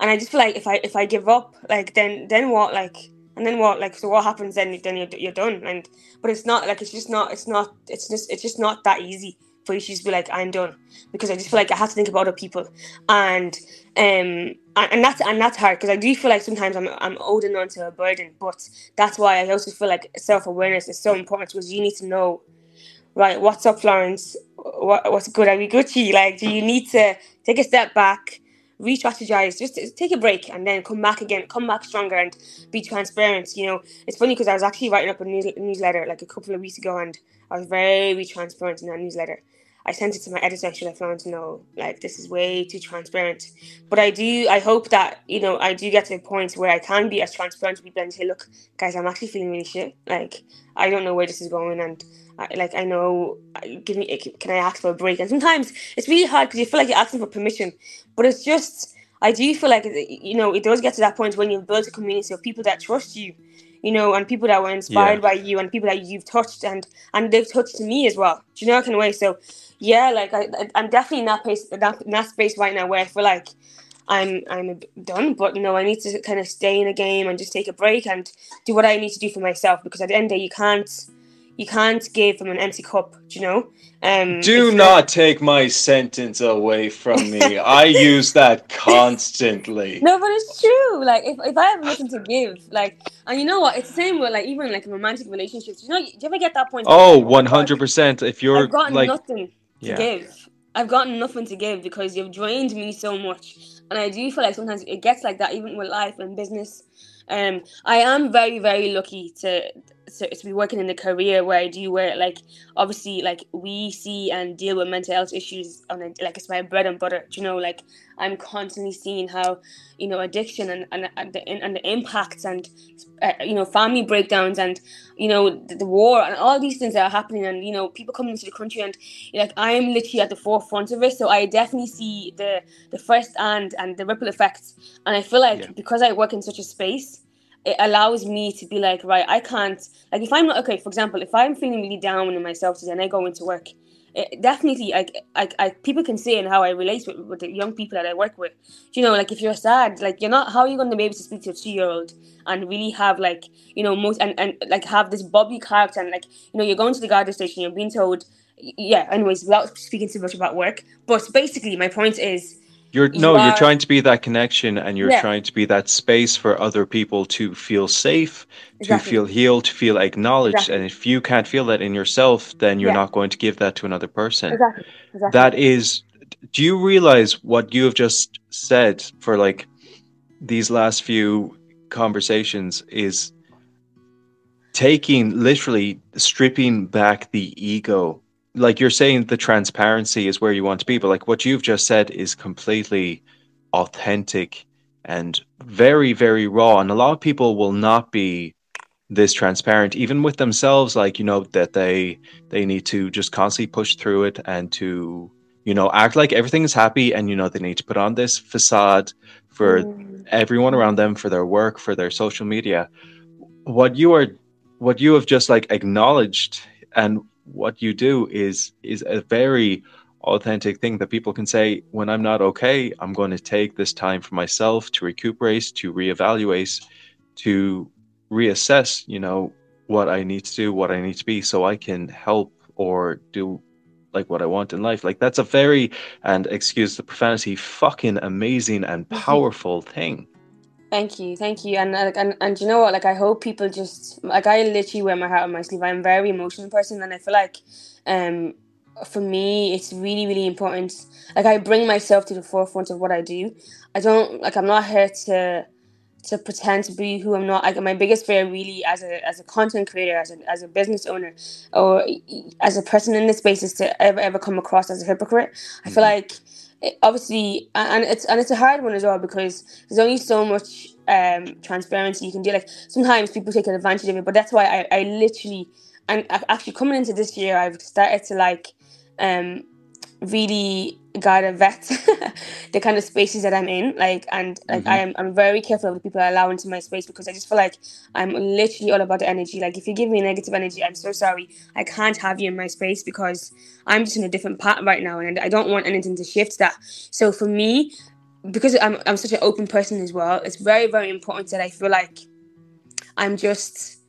And i just feel like if i if i give up like then then what like and then what like so what happens then then you're, you're done. And but it's not like it's just not it's not it's just it's just not that easy for you to just be like i'm done because i just feel like i have to think about other people and um and, that's and that's hard because I do feel like sometimes I'm I'm holding on to a burden, but that's why I also feel like self awareness is so important because you need to know, right? What's up, Florence? What what's good? Are we Gucci? Like, do you need to take a step back, re-strategize, just take a break, and then come back again, come back stronger, and be transparent. You know, it's funny because I was actually writing up a news, newsletter like a couple of weeks ago, and I was very transparent in that newsletter. I sent it to my editor. Should I found to know like this is way too transparent. But I do. I hope that you know I do get to a point where I can be as transparent to people and say, look, guys, I'm actually feeling really shit. Like I don't know where this is going, and I, like I know. Give me. Can I ask for a break? And sometimes it's really hard because you feel like you're asking for permission, but it's just. I do feel like you know it does get to that point when you've built a community of people that trust you, you know, and people that were inspired Yeah. by you and people that you've touched and and they've touched me as well. Do you know kind of way? So yeah, like I, I'm definitely in that place, that, in that space right now where I feel like I'm I'm done, but no, I need to kind of stay in the game and just take a break and do what I need to do for myself because at the end of the day, you can't you can't give from an empty cup. Do you know? Um, Do not take my sentence away from me. I use that constantly. No, but it's true. Like if, if I have nothing to give, like and you know what, it's the same with like even like romantic relationships. You know, do you ever get that point? Oh, where- 100%. If you're I've got like, nothing to Yeah. give. I've gotten nothing to give because you've drained me so much, and I do feel like sometimes it gets like that even with life and business. Um, I am very very lucky to to, to be working in the career where I do, where like obviously like we see and deal with mental health issues on a, like it's my bread and butter. You know, like I'm constantly seeing how you know addiction and and, and the and the impacts and uh, you know family breakdowns and you know the, the, war and all these things that are happening and you know people coming into the country and like I'm literally at the forefront of it. So I definitely see the the first and and the ripple effects. And I feel like yeah. because I work in such a space it allows me to be like, right, I can't like if I'm not okay. For example, if I'm feeling really down in myself today and I go into work, it, definitely, like, I, I, people can see and how I relate with, with the young people that I work with. You know, like if you're sad, like you're not, how are you going to be able to speak to a two year old and really have like, you know, most and and like have this bubbly character and like, you know, you're going to the guard station, you're being told, yeah. Anyways, without speaking too much about work, but basically, my point is you're you no, are, you're trying to be that connection and you're yeah. trying to be that space for other people to feel safe, exactly. to feel healed, to feel acknowledged. Exactly. And if you can't feel that in yourself, then you're yeah. not going to give that to another person. Exactly. exactly. That is do you realize what you have just said for like these last few conversations is taking literally stripping back the ego like you're saying the transparency is where you want to be but like what you've just said is completely authentic and very very raw and a lot of people will not be this transparent even with themselves like you know that they they need to just constantly push through it and to you know act like everything is happy and you know they need to put on this facade for mm. everyone around them for their work for their social media what you are what you have just like acknowledged and what you do is is a very authentic thing that people can say when i'm not okay i'm going to take this time for myself to recuperate to reevaluate to reassess you know what i need to do what i need to be so i can help or do like what i want in life like that's a very and excuse the profanity fucking amazing and mm-hmm. powerful thing Thank you, thank you, and like and, and you know what? Like I hope people just like I literally wear my heart on my sleeve. I'm a very emotional person, and I feel like, um, for me, it's really really important. Like I bring myself to the forefront of what I do. I don't like I'm not here to to pretend to be who I'm not. Like my biggest fear, really, as a as a content creator, as a as a business owner, or as a person in this space, is to ever ever come across as a hypocrite. I feel mm-hmm. like obviously and it's and it's a hard one as well because there's only so much um transparency you can do. Like sometimes people take advantage of it but that's why i, I literally and actually coming into this year i've started to like um really gotta vet the kind of spaces that I'm in. Like, and like mm-hmm. I am, I'm very careful of the people I allow into my space because I just feel like I'm literally all about the energy. Like, if you give me negative energy, I'm so sorry. I can't have you in my space because I'm just in a different part right now, and I don't want anything to shift that. So for me, because I'm, I'm such an open person as well, it's very, very important that I feel like I'm just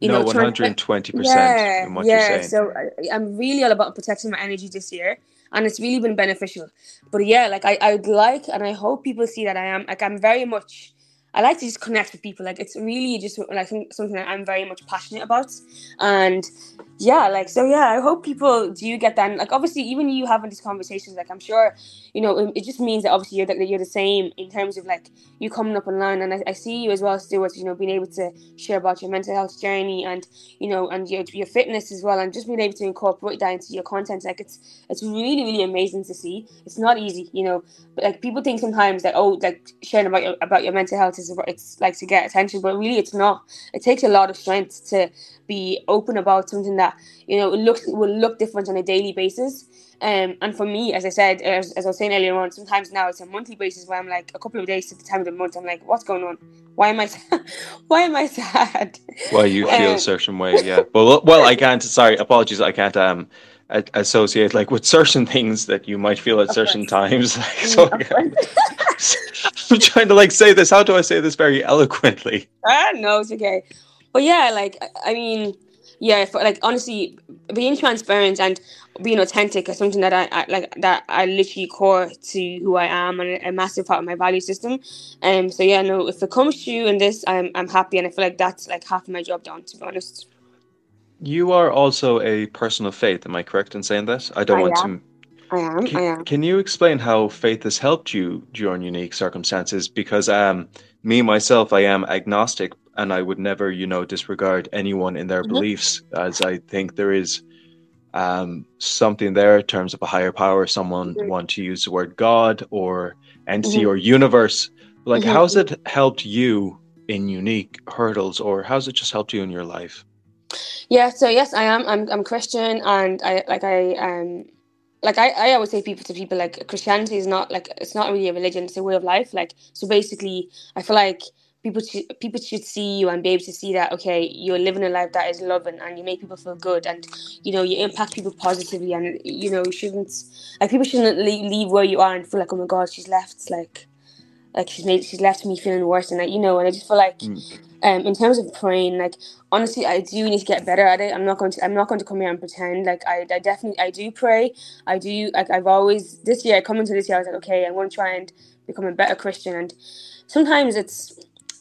you no, know, 120 percent yeah, in what yeah. you're saying. So I, I'm really all about protecting my energy this year and it's really been beneficial. But yeah, like I, I'd like and I hope people see that I am like I'm very much I like to just connect with people. Like it's really just like something that I'm very much passionate about. And yeah, like so yeah, I hope people do get that. And, like obviously, even you having these conversations, like I'm sure, you know, it, it just means that obviously you're that you're the same in terms of like you coming up online. And I, I, see you as well, Stuart. You know, being able to share about your mental health journey and you know and your your fitness as well, and just being able to incorporate that into your content. Like it's it's really really amazing to see. It's not easy, you know. But like people think sometimes that oh, like sharing about your about your mental health is it's like to get attention, but really it's not. It takes a lot of strength to be open about something that you know it looks will look different on a daily basis. Um, and for me, as I said, as, as I was saying earlier on, sometimes now it's a monthly basis where I'm like a couple of days to the time of the month, I'm like, what's going on? Why am I, why am I sad? Why you feel um, a certain way? Yeah. Well, well, I can't. Sorry, apologies. I can't. Um, associate like with certain things that you might feel at certain times. Like, so, I'm trying to like say this. How do I say this very eloquently? Ah, no, it's okay. But yeah, like I mean, yeah, for, like honestly, being transparent and being authentic is something that I, I, like that I literally core to who I am and a, massive part of my value system. Um, so yeah, no, if it comes to you in this, I'm I'm happy and I feel like that's like half of my job done. To be honest. You are also a person of faith. Am I correct in saying that? I don't I want am. to I am. Can, I am. can you explain how faith has helped you during unique circumstances? Because um, me myself, I am agnostic, and I would never, you know, disregard anyone in their Mhm. beliefs, as I think there is um, something there in terms of a higher power. Someone Mhm. want to use the word God or entity Mhm. or universe. Like, Mhm. how's it helped you in unique hurdles, or how's it just helped you in your life? Yeah, so yes, I am. I'm I'm Christian, and I like I um like I, I always say people to people like Christianity is not like it's not really a religion; it's a way of life. Like so, basically, I feel like people should people should see you and be able to see that okay, you're living a life that is loving, and you make people feel good, and you know you impact people positively, and you know you shouldn't like people shouldn't leave, leave where you are and feel like oh my god, she's left like like she's made she's left me feeling worse, and like you know, and I just feel like um, in terms of praying, like honestly, I do need to get better at it. I'm not going to. I'm not going to come here and pretend. Like I, I definitely, I do pray. I do. Like I've always this year, coming to this year, I was like, okay, I'm going to try and become a better Christian. And sometimes it's,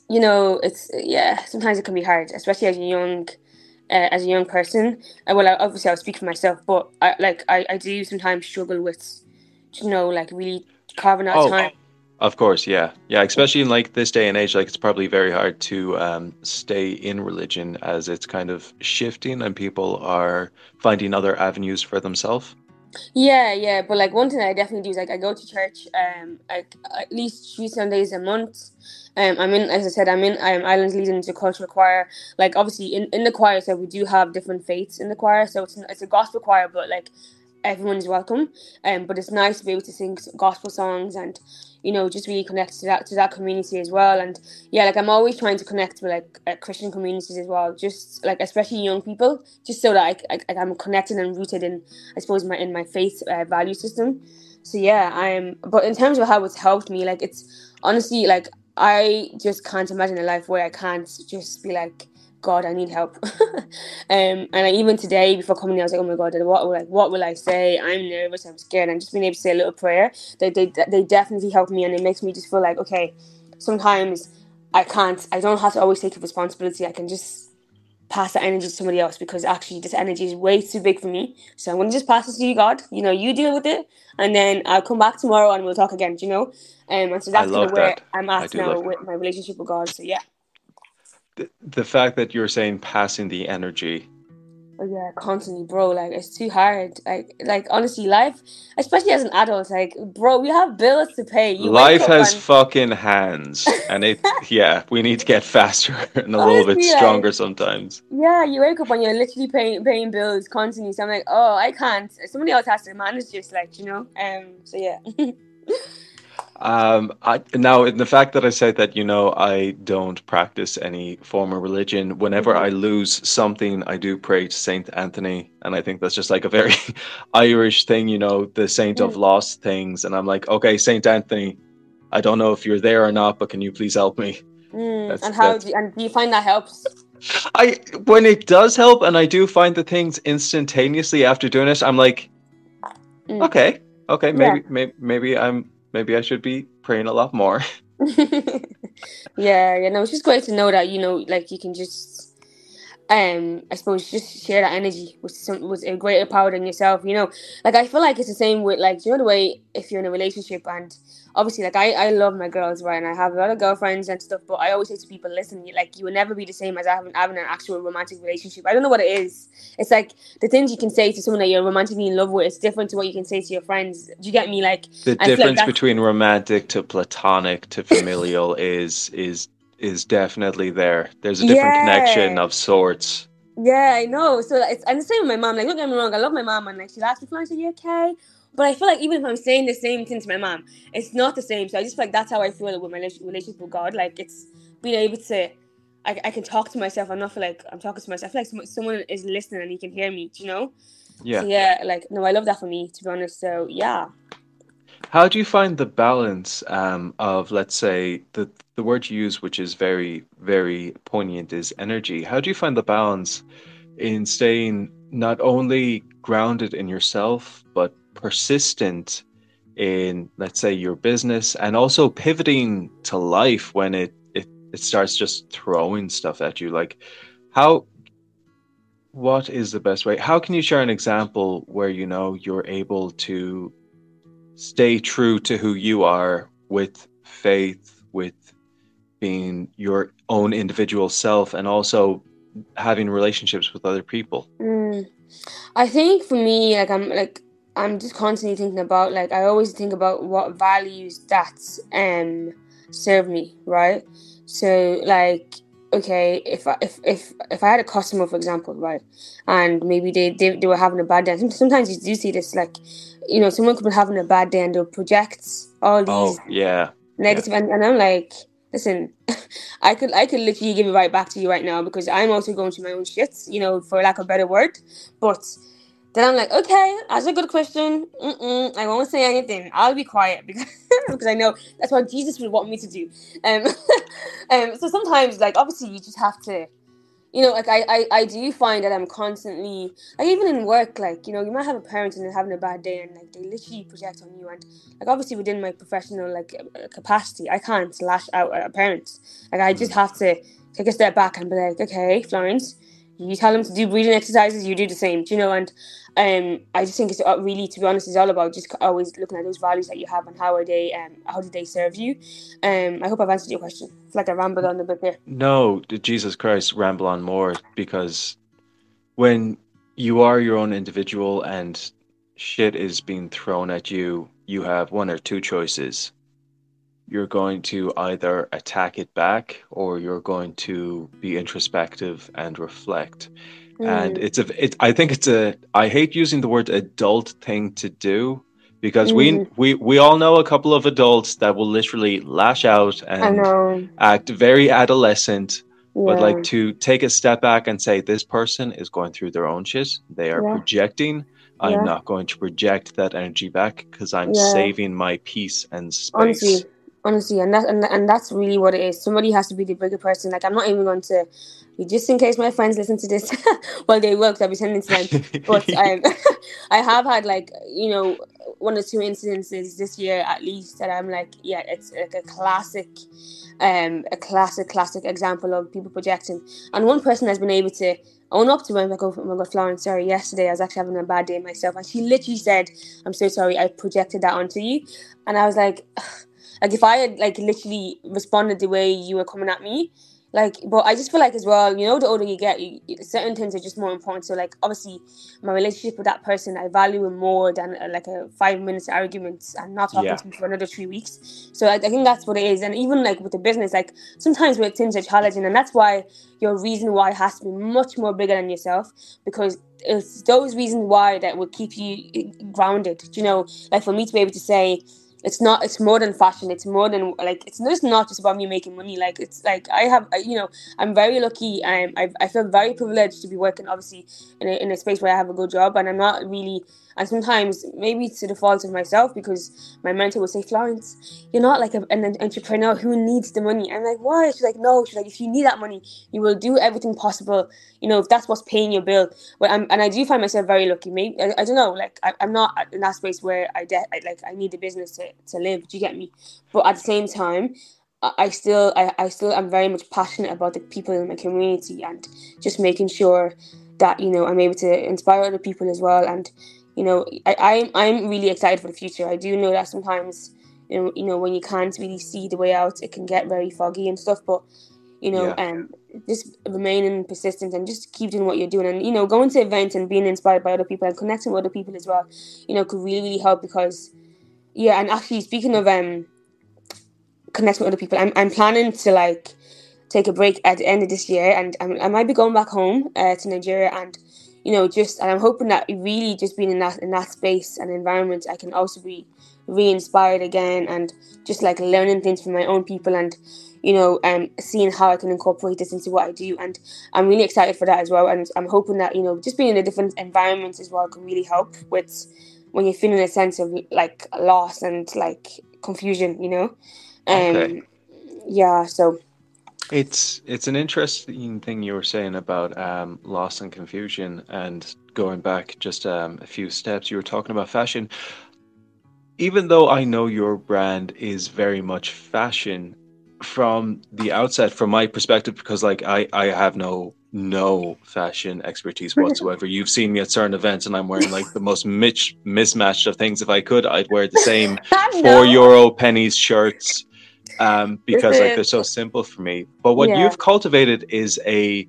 you know, it's yeah. Sometimes it can be hard, especially as a young, uh, as a young person. Uh, well, I, obviously, I'll speak for myself, but I like I, I do sometimes struggle with, you know, like really carving out Oh, time. Of course, yeah, yeah. Especially in like this day and age, like it's probably very hard to um, stay in religion as it's kind of shifting, and people are finding other avenues for themselves. Yeah, yeah, but like one thing I definitely do is like I go to church um like at least three Sundays a month. Um, I'm in, as I said, I'm in um, Islands leading into cultural choir. Like obviously in, in the choir, so we do have different faiths in the choir. So it's it's a gospel choir, but like everyone is welcome. Um, but it's nice to be able to sing gospel songs and you know just really connect to that to that community as well. And yeah, like I'm always trying to connect with like uh, Christian communities as well. Just like especially young people, just so that I, I I'm connected and rooted in I suppose my in my faith uh, value system. So yeah, I'm. But in terms of how it's helped me, like it's honestly like I just can't imagine a life where I can't just be like, God, I need help. um, and like, even today, before coming here, I was like, oh my God, what will like what will I say? I'm nervous, I'm scared, and just being able to say a little prayer, they they they definitely help me, and it makes me just feel like okay, sometimes I can't, I don't have to always take responsibility. I can just pass that energy to somebody else because actually this energy is way too big for me. So I'm gonna just pass it to you, God. You know, you deal with it, and then I'll come back tomorrow and we'll talk again. do You know, um, and so that's kind love of where that. I'm at now love with my relationship with God. So yeah, The, the fact that you're saying passing the energy, yeah, constantly, bro. Like it's too hard. Like, like honestly, life, especially as an adult, like, bro, we have bills to pay. You life has and- fucking hands, and it yeah, we need to get faster and a little bit Honestly, like- stronger sometimes. Yeah, you wake up and you're literally paying paying bills constantly. So I'm like, oh, I can't. Somebody else has to manage this, like you know. Um. So yeah. Um, I, now, in the fact that I said that, you know, I don't practice any form of religion, whenever I lose something, I do pray to Saint Anthony. And I think that's just like a very Irish thing, you know, the saint of Mm. lost things. And I'm like, okay, Saint Anthony, I don't know if you're there or not, but can you please help me? Mm, and how do you, and do you find that helps? I when it does help, and I do find the things instantaneously after doing it, I'm like, Mm. okay, okay, Yeah. maybe, maybe, maybe I'm, maybe I should be praying a lot more. yeah, you know, it's just great to know that you know, like you can just, um, I suppose just share that energy with some with a greater power than yourself. You know, like I feel like it's the same with like you know the way if you're in a relationship and obviously like I I love my girls right and I have a lot of girlfriends and stuff, but I always say to people, listen, like you will never be the same as having having an actual romantic relationship. I don't know what it is. It's like the things you can say to someone that you're romantically in love with is different to what you can say to your friends. Do you get me? Like The feel like difference between romantic to platonic to familial is is is definitely there. There's a different connection of sorts. Yeah, I know. So it's and the same with my mom. Like, don't get me wrong, I love my mom, and like she'll ask me, "Florence, are you okay?" But I feel like even if I'm saying the same thing to my mom, it's not the same. So I just feel like that's how I feel with my relationship with God. Like it's being able to, I, I can talk to myself. I'm not feel like I'm talking to myself. I feel like someone, someone is listening and he can hear me. Do you know? Yeah. So yeah, like no, I love that for me to be honest. So yeah. How do you find the balance um, of, let's say, the the word you use, which is very very poignant, is energy. How do you find the balance in staying not only grounded in yourself but persistent in, let's say, your business, and also pivoting to life when it it, it starts just throwing stuff at you? Like, how what is the best way? How can you share an example where you know you're able to stay true to who you are with faith, with being your own individual self, and also having relationships with other people? Mm. I think for me, like I'm like I'm just constantly thinking about like I always think about what values that um serve me, right? So like okay, if I, if if if I had a customer, for example, right, and maybe they they, they were having a bad day. Sometimes you do see this, like, you know, someone could be having a bad day and they'll project all oh, these oh, yeah. negative, yeah. And, and I'm like, listen, I could I could literally give it right back to you right now because I'm also going through my own shit, you know, for lack of a better word, but then I'm like, okay, that's a good question. Mm-mm, I won't say anything. I'll be quiet because because I know that's what Jesus would want me to do. Um, um, so sometimes, like, obviously, you just have to, you know, like I, I, I do find that I'm constantly, like, even in work, like, you know, you might have a parent and they're having a bad day, and like they literally project on you, and like obviously within my professional like uh, capacity, I can't lash out at a parent. Like, I just have to take a step back and be like, okay, Florence you tell them to do breathing exercises, you do the same. You know? And um, I just think it's uh, really, to be honest, it's all about just always looking at those values that you have and how are they, um, how do they serve you. Um, I hope I've answered your question. It's like I rambled on a bit there. No, Jesus Christ, ramble on more because when you are your own individual and shit is being thrown at you, you have one or two choices you're going to either attack it back or you're going to be introspective and reflect. Mm. And it's a, it, I think it's a, I hate using the word adult thing to do because mm. we, we, we all know a couple of adults that will literally lash out and act very adolescent. Yeah. But like to take a step back and say, this person is going through their own shit. They are yeah. projecting. I'm yeah. not going to project that energy back because I'm saving my peace and space. Honestly, honestly and that and, and that's really what it is somebody has to be the bigger person like i'm not even going to be just in case my friends listen to this well they will because i'll be sending to them but um, i have had like you know one or two incidences this year at least that i'm like yeah it's like a classic um a classic classic example of people projecting and one person has been able to own up to it. I'm like, oh, my god, Florence, sorry. Yesterday I was actually having a bad day myself, and she literally said, "I'm so sorry. I projected that onto you," and I was like, like if I had like literally responded the way you were coming at me, like but I just feel like as well, you know, the older you get, you, certain things are just more important. So like obviously, my relationship with that person, I value him more than uh, like a five minutes argument and not talking yeah. to me for another three weeks. So I, I think that's what it is. And even like with the business, like sometimes where things are challenging, and that's why your reason why has to be much more bigger than yourself because it's those reasons why that will keep you uh, grounded. You know, like for me to be able to say it's not it's more than fashion. It's more than like it's just not just about me making money. Like it's like i have you know i'm very lucky. Um, I, I feel very privileged to be working obviously in a, in a space where i have a good job. And i'm not really and sometimes maybe it's to the fault of myself because my mentor would say, Florence, you're not like a, an entrepreneur who needs the money. I'm like, why? She's like, no. She's like, if you need that money, you will do everything possible. You know, if that's what's paying your bill. But I'm, and I do find myself very lucky. Maybe I, I don't know. Like I, am not in that space where I, de- I like I need the business to, to live. Do you get me? But at the same time, I still I, I still am very much passionate about the people in my community and just making sure that you know I'm able to inspire other people as well and you know, I, I'm I'm really excited for the future. I do know that sometimes, you know, you know, when you can't really see the way out, it can get very foggy and stuff. But you know, yeah. um, just remaining persistent and just keep doing what you're doing, and you know, going to events and being inspired by other people and connecting with other people as well, you know, could really really help because, yeah. And actually, speaking of um, connecting with other people, I'm I'm planning to like take a break at the end of this year, and I'm, I might be going back home uh, to Nigeria and you know, just and I'm hoping that really just being in that in that space and environment, I can also be re-inspired again and just like learning things from my own people and you know um seeing how I can incorporate this into what I do. And I'm really excited for that as well. And I'm hoping that you know just being in a different environment as well can really help with when you're feeling a sense of like loss and like confusion you know? Um okay. yeah so it's it's an interesting thing you were saying about um, loss and confusion, and going back just um, a few steps. You were talking about fashion. Even though I know your brand is very much fashion, from the outset, from my perspective, because like I I have no no fashion expertise whatsoever. You've seen me at certain events, and I'm wearing like the most mismatched of things. If I could, I'd wear the same four euro Penneys shirts um, because like they're so simple for me. But what Yeah. you've cultivated is a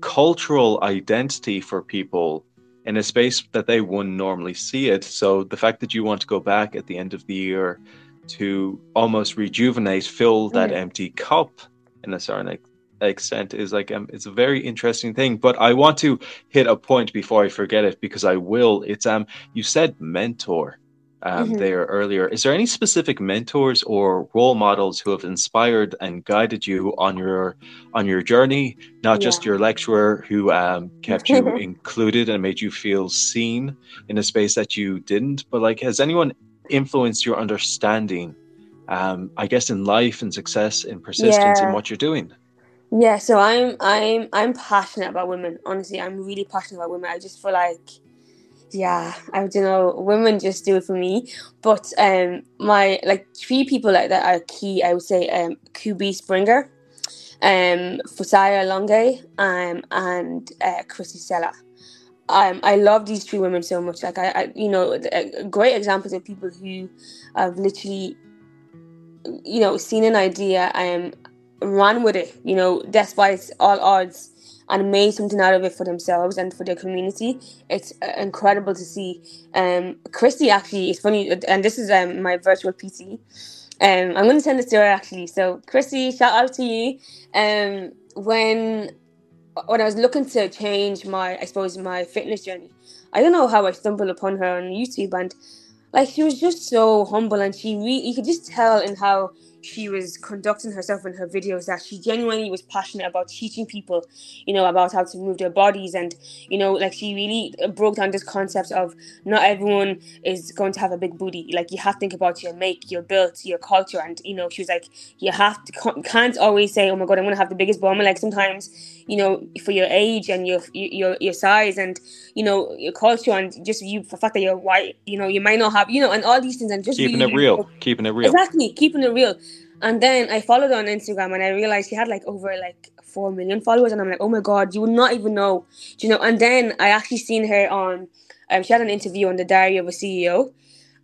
cultural identity for people in a space that they wouldn't normally see it. So the fact that you want to go back at the end of the year to almost rejuvenate, fill that Mhm. empty cup in a certain extent is like um, it's a very interesting thing. But I want to hit a point before I forget it because I will. It's um you said mentor um, Mhm. there earlier. Is there any specific mentors or role models who have inspired and guided you on your on your journey? Not just your lecturer who um, kept you included and made you feel seen in a space that you didn't, but like has anyone influenced your understanding? Um, I guess in life and success and persistence in what you're doing. Yeah, so I'm I'm I'm passionate about women. Honestly, I'm really passionate about women. I just feel like yeah, I don't know, women just do it for me. But um my like three people like that are key, I would say um Kubi Springer, um Fisayo Longe, um and uh Krissy Cela. Um, I love these three women so much. Like I, I you know, uh, great examples of people who have literally, you know, seen an idea and ran with it. You know, despite all odds, and made something out of it for themselves and for their community. It's uh, incredible to see. Um, Krissy actually is funny, and this is um my virtual PT. Um, I'm going to send this to her actually. So, Krissy, shout out to you. Um, when when I was looking to change my, I suppose, my fitness journey, I don't know how I stumbled upon her on YouTube, and like she was just so humble, and she you could just tell in how she was conducting herself in her videos that she genuinely was passionate about teaching people, you know, about how to move their bodies, and you know, like she really broke down this concept of not everyone is going to have a big booty. Like you have to think about your make, your build, your culture, and you know, she was like, you have to can't always say, oh my god, I'm gonna have the biggest bum. Like sometimes, you know, for your age and your your your size and you know your culture and just you for the fact that you're white, you know, you might not have, you know, and all these things and just Keeping really, it real. Keeping it real. Exactly, keeping it real. And then I followed her on Instagram and I realized she had like over like four million followers and I'm like, oh my god, you would not even know. Do you know? And then I actually seen her on um she had an interview on the diary of a CEO.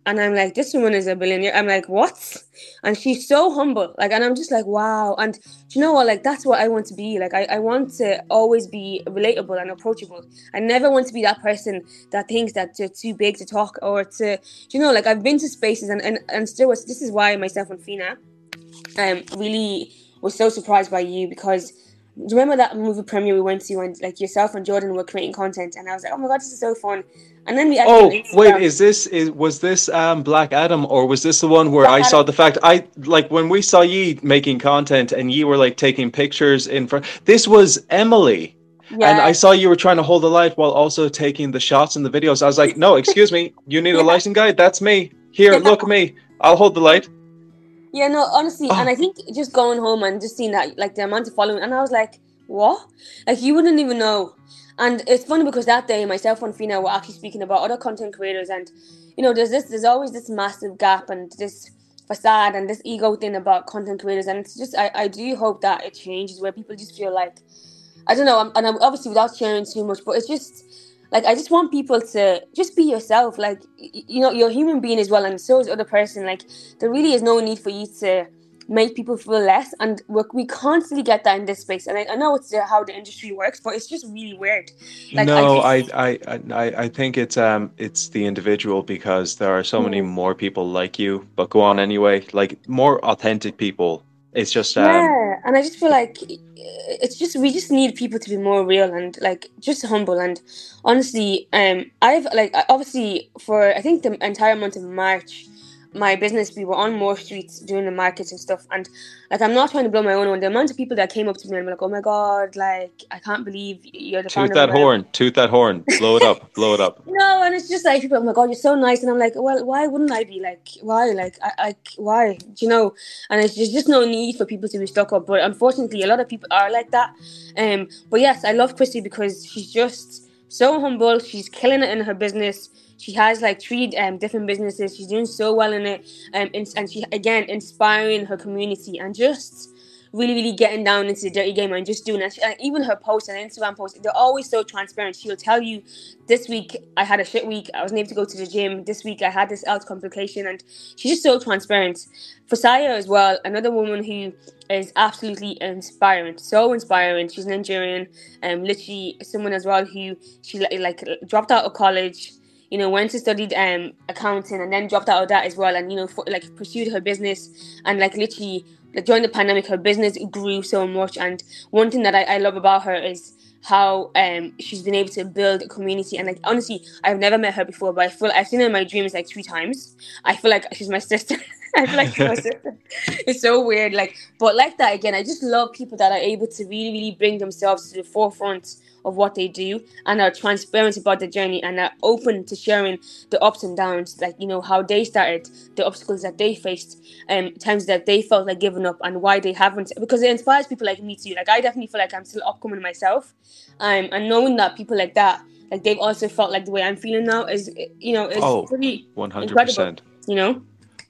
And I'm like, this woman is a billionaire. I'm like, what? And she's so humble. Like, and I'm just like, wow. And you know what? Like, that's what I want to be. Like, I, I want to always be relatable and approachable. I never want to be that person that thinks that they're too big to talk or to, you know, like I've been to spaces and, and, and still was, this is why myself and Fina um really was so surprised by you because remember that movie premiere we went to and like yourself and Jordan were creating content and I was like, oh my god, this is so fun. And then we actually Oh wait, is this is was this um Black Adam or was this the one where Black I saw the fact I like when we saw ye making content and ye were like taking pictures in front this was Emily. And I saw you were trying to hold the light while also taking the shots in the videos. I was like, no, excuse me, you need a lighting guide? That's me. Here, Yeah. look me. I'll hold the light. Yeah, no, honestly, and Oh. I think just going home and just seeing that, like the amount of following, and I was like, what? Like you wouldn't even know. And it's funny because that day, myself and Fina were actually speaking about other content creators, and you know, there's this, there's always this massive gap and this facade and this ego thing about content creators, and it's just, I, I do hope that it changes where people just feel like, I don't know, I'm, and I'm obviously without sharing too much, but it's just like I just want people to just be yourself. Like y- you know, you're a human being as well, and so is the other person. Like there really is no need for you to make people feel less, and we we constantly get that in this space. And I, I know it's the, how the industry works, but it's just really weird. Like, no, I I, just- I, I, I think it's um it's the individual because there are so many Mm. more people like you. But go on anyway. Like more authentic people. It's just um yeah, and I just feel like it's just we just need people to be more real and like just humble and honestly, um, I've like obviously for I think the entire month of March, my business we were on more streets doing the markets and stuff and like I'm not trying to blow my own one. The amount of people that came up to me and were like, "Oh my god, like I can't believe you're the toot that of my-" horn, toot that horn, blow it up, blow it up. No, and it's just like people, oh my god, you're so nice, and I'm like, well, why wouldn't I be like, why, like, I, I why, Do you know? And it's just, just no need for people to be stuck up. But unfortunately, a lot of people are like that. Um, but yes, I love Krissy because she's just so humble. She's killing it in her business. She has like three um, different businesses. She's doing so well in it, um, and, and she again inspiring her community and just really, really getting down into the dirty game and just doing it. And even her posts and Instagram posts, they're always so transparent. She'll tell you, this week I had a shit week. I wasn't able to go to the gym. This week I had this health complication, and she's just so transparent. Fisayo as well, another woman who is absolutely inspiring, so inspiring. She's Nigerian, um, literally someone as well who she like dropped out of college you know, went to studied um accounting and then dropped out of that as well, and you know, for, like pursued her business and like literally like during the pandemic, her business grew so much. And one thing that I, I love about her is how um she's been able to build a community. And like honestly I've never met her before but I feel I've seen her in my dreams like three times. I feel like she's my sister. I feel like she's my sister. It's so weird like but like that again I just love people that are able to really really bring themselves to the forefront of what they do and are transparent about the journey and are open to sharing the ups and downs, like you know how they started, the obstacles that they faced, and um, times that they felt like giving up and why they haven't. Because it inspires people like me too. Like I definitely feel like I'm still upcoming myself, um, and knowing that people like that, like they've also felt like the way I'm feeling now is, you know, is oh, pretty 100%. You know,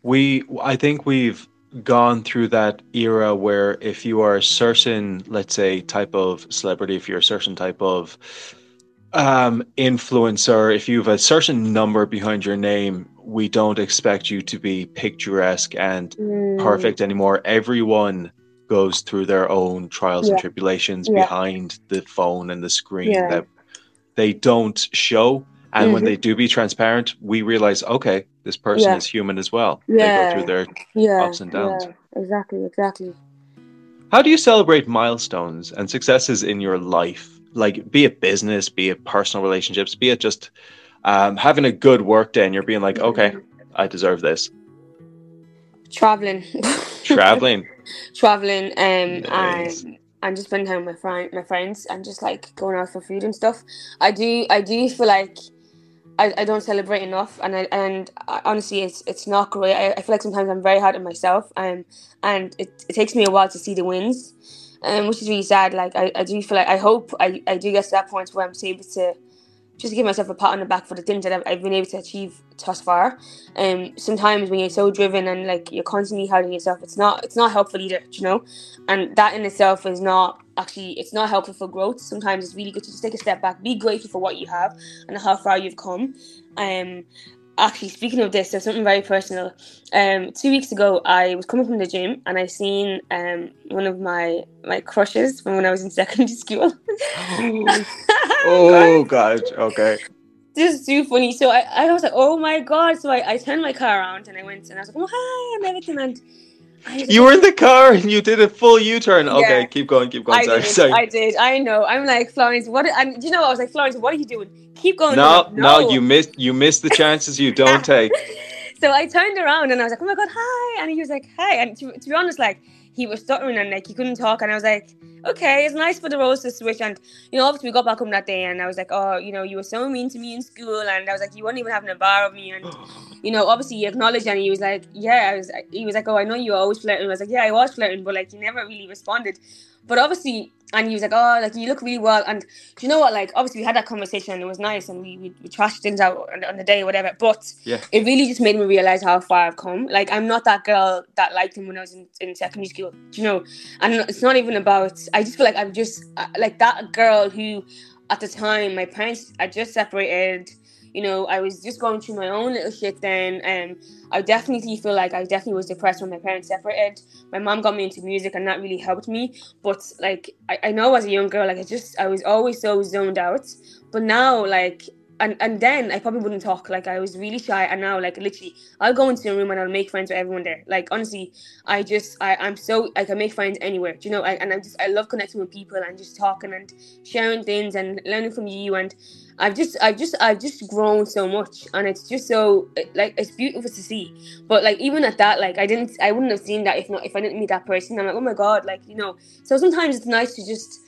we I think we've gone through that era where if you are a certain, let's say, type of celebrity, if you're a certain type of um, influencer, if you have a certain number behind your name, we don't expect you to be picturesque and mm. perfect anymore. Everyone goes through their own trials yeah. and tribulations yeah. behind the phone and the screen yeah. that they don't show. And mm-hmm. when they do be transparent, we realize, okay, this person yeah. is human as well. Yeah. They go through their yeah. ups and downs. Yeah. Exactly, exactly. How do you celebrate milestones and successes in your life? Like, be it business, be it personal relationships, be it just um, having a good work day and you're being like, okay, I deserve this. Traveling. Traveling. Traveling. Um, nice. and and just spending time with my friend, my friends, and just like going out for food and stuff. I do, I do feel like I, I don't celebrate enough, and I, and I, honestly, it's it's not great. I, I feel like sometimes I'm very hard on myself, um, and it, it takes me a while to see the wins, um, which is really sad. Like I, I do feel like I hope I, I do get to that point where I'm able to just to give myself a pat on the back for the things that I've, I've been able to achieve thus far. Um, sometimes when you're so driven and like you're constantly holding yourself, it's not it's not helpful either, you know. And that in itself is not actually it's not helpful for growth. Sometimes it's really good to just take a step back, be grateful for what you have and how far you've come. Um, actually speaking of this there's something very personal. Um two weeks ago i was coming from the gym and i seen um one of my my crushes from when i was in secondary school. Oh god. Okay. This is too funny. So I, I was like oh my god. So I, I turned my car around and i went and i was like oh hi and everything and you were in the car and you did a full U-turn. Okay, yeah. keep going, keep going. I sorry, did, sorry. I did. I know. I'm like Florence. What? And you know, I was like Florence. What are you doing? Keep going. No, no, no you missed. You missed the chances you don't take. so I turned around and I was like, "Oh my god, hi!" And he was like, "Hi." And to, to be honest, like he was stuttering and like he couldn't talk and I was like, okay, it's nice for the roles to switch and you know, obviously we got back home that day and I was like, oh, you know, you were so mean to me in school and I was like, you weren't even having a bar of me and you know, obviously he acknowledged and he was like, yeah, I was he was like, oh, I know you were always flirting. I was like, yeah, I was flirting, but like he never really responded. But obviously and he was like, "Oh, like you look really well." And you know what? Like, obviously, we had that conversation, and it was nice, and we we, we trashed things out on, on, the day, or whatever. But yeah. it really just made me realize how far I've come. Like, I'm not that girl that liked him when I was in, in secondary school. you know? And it's not even about. I just feel like I'm just uh, like that girl who, at the time, my parents I just separated you know, I was just going through my own little shit then. And I definitely feel like I definitely was depressed when my parents separated. My mom got me into music and that really helped me. But like, I, I know as a young girl, like, I just, I was always so zoned out. But now, like, and and then I probably wouldn't talk. Like I was really shy, and now like literally, I'll go into a room and I'll make friends with everyone there. Like honestly, I just I I'm so like I make friends anywhere. Do you know? I, and I just I love connecting with people and just talking and sharing things and learning from you. And I've just I've just I've just grown so much, and it's just so like it's beautiful to see. But like even at that, like I didn't I wouldn't have seen that if not if I didn't meet that person. I'm like oh my god, like you know. So sometimes it's nice to just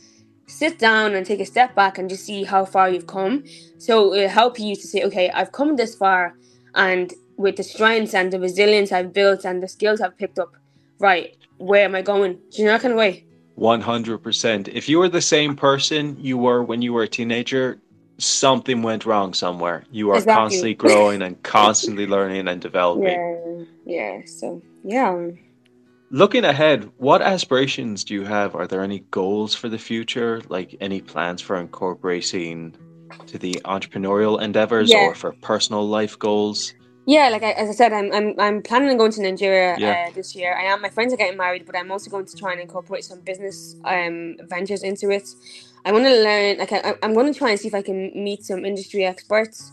sit down and take a step back and just see how far you've come. So it'll help you to say, okay, I've come this far, and with the strengths and the resilience I've built and the skills I've picked up, right, where am I going? Do you know that kind of way? 100%. If you were the same person you were when you were a teenager, something went wrong somewhere. You are exactly. constantly growing and constantly learning and developing. Yeah, yeah. So, yeah. Looking ahead, what aspirations do you have? Are there any goals for the future? Like any plans for incorporating to the entrepreneurial endeavors Yeah. or for personal life goals? Yeah, like I, as I said, I'm I'm I'm planning on going to Nigeria Yeah. uh, this year. I am. My friends are getting married, but I'm also going to try and incorporate some business um ventures into it. I want to learn. Like I, I'm going to try and see if I can meet some industry experts,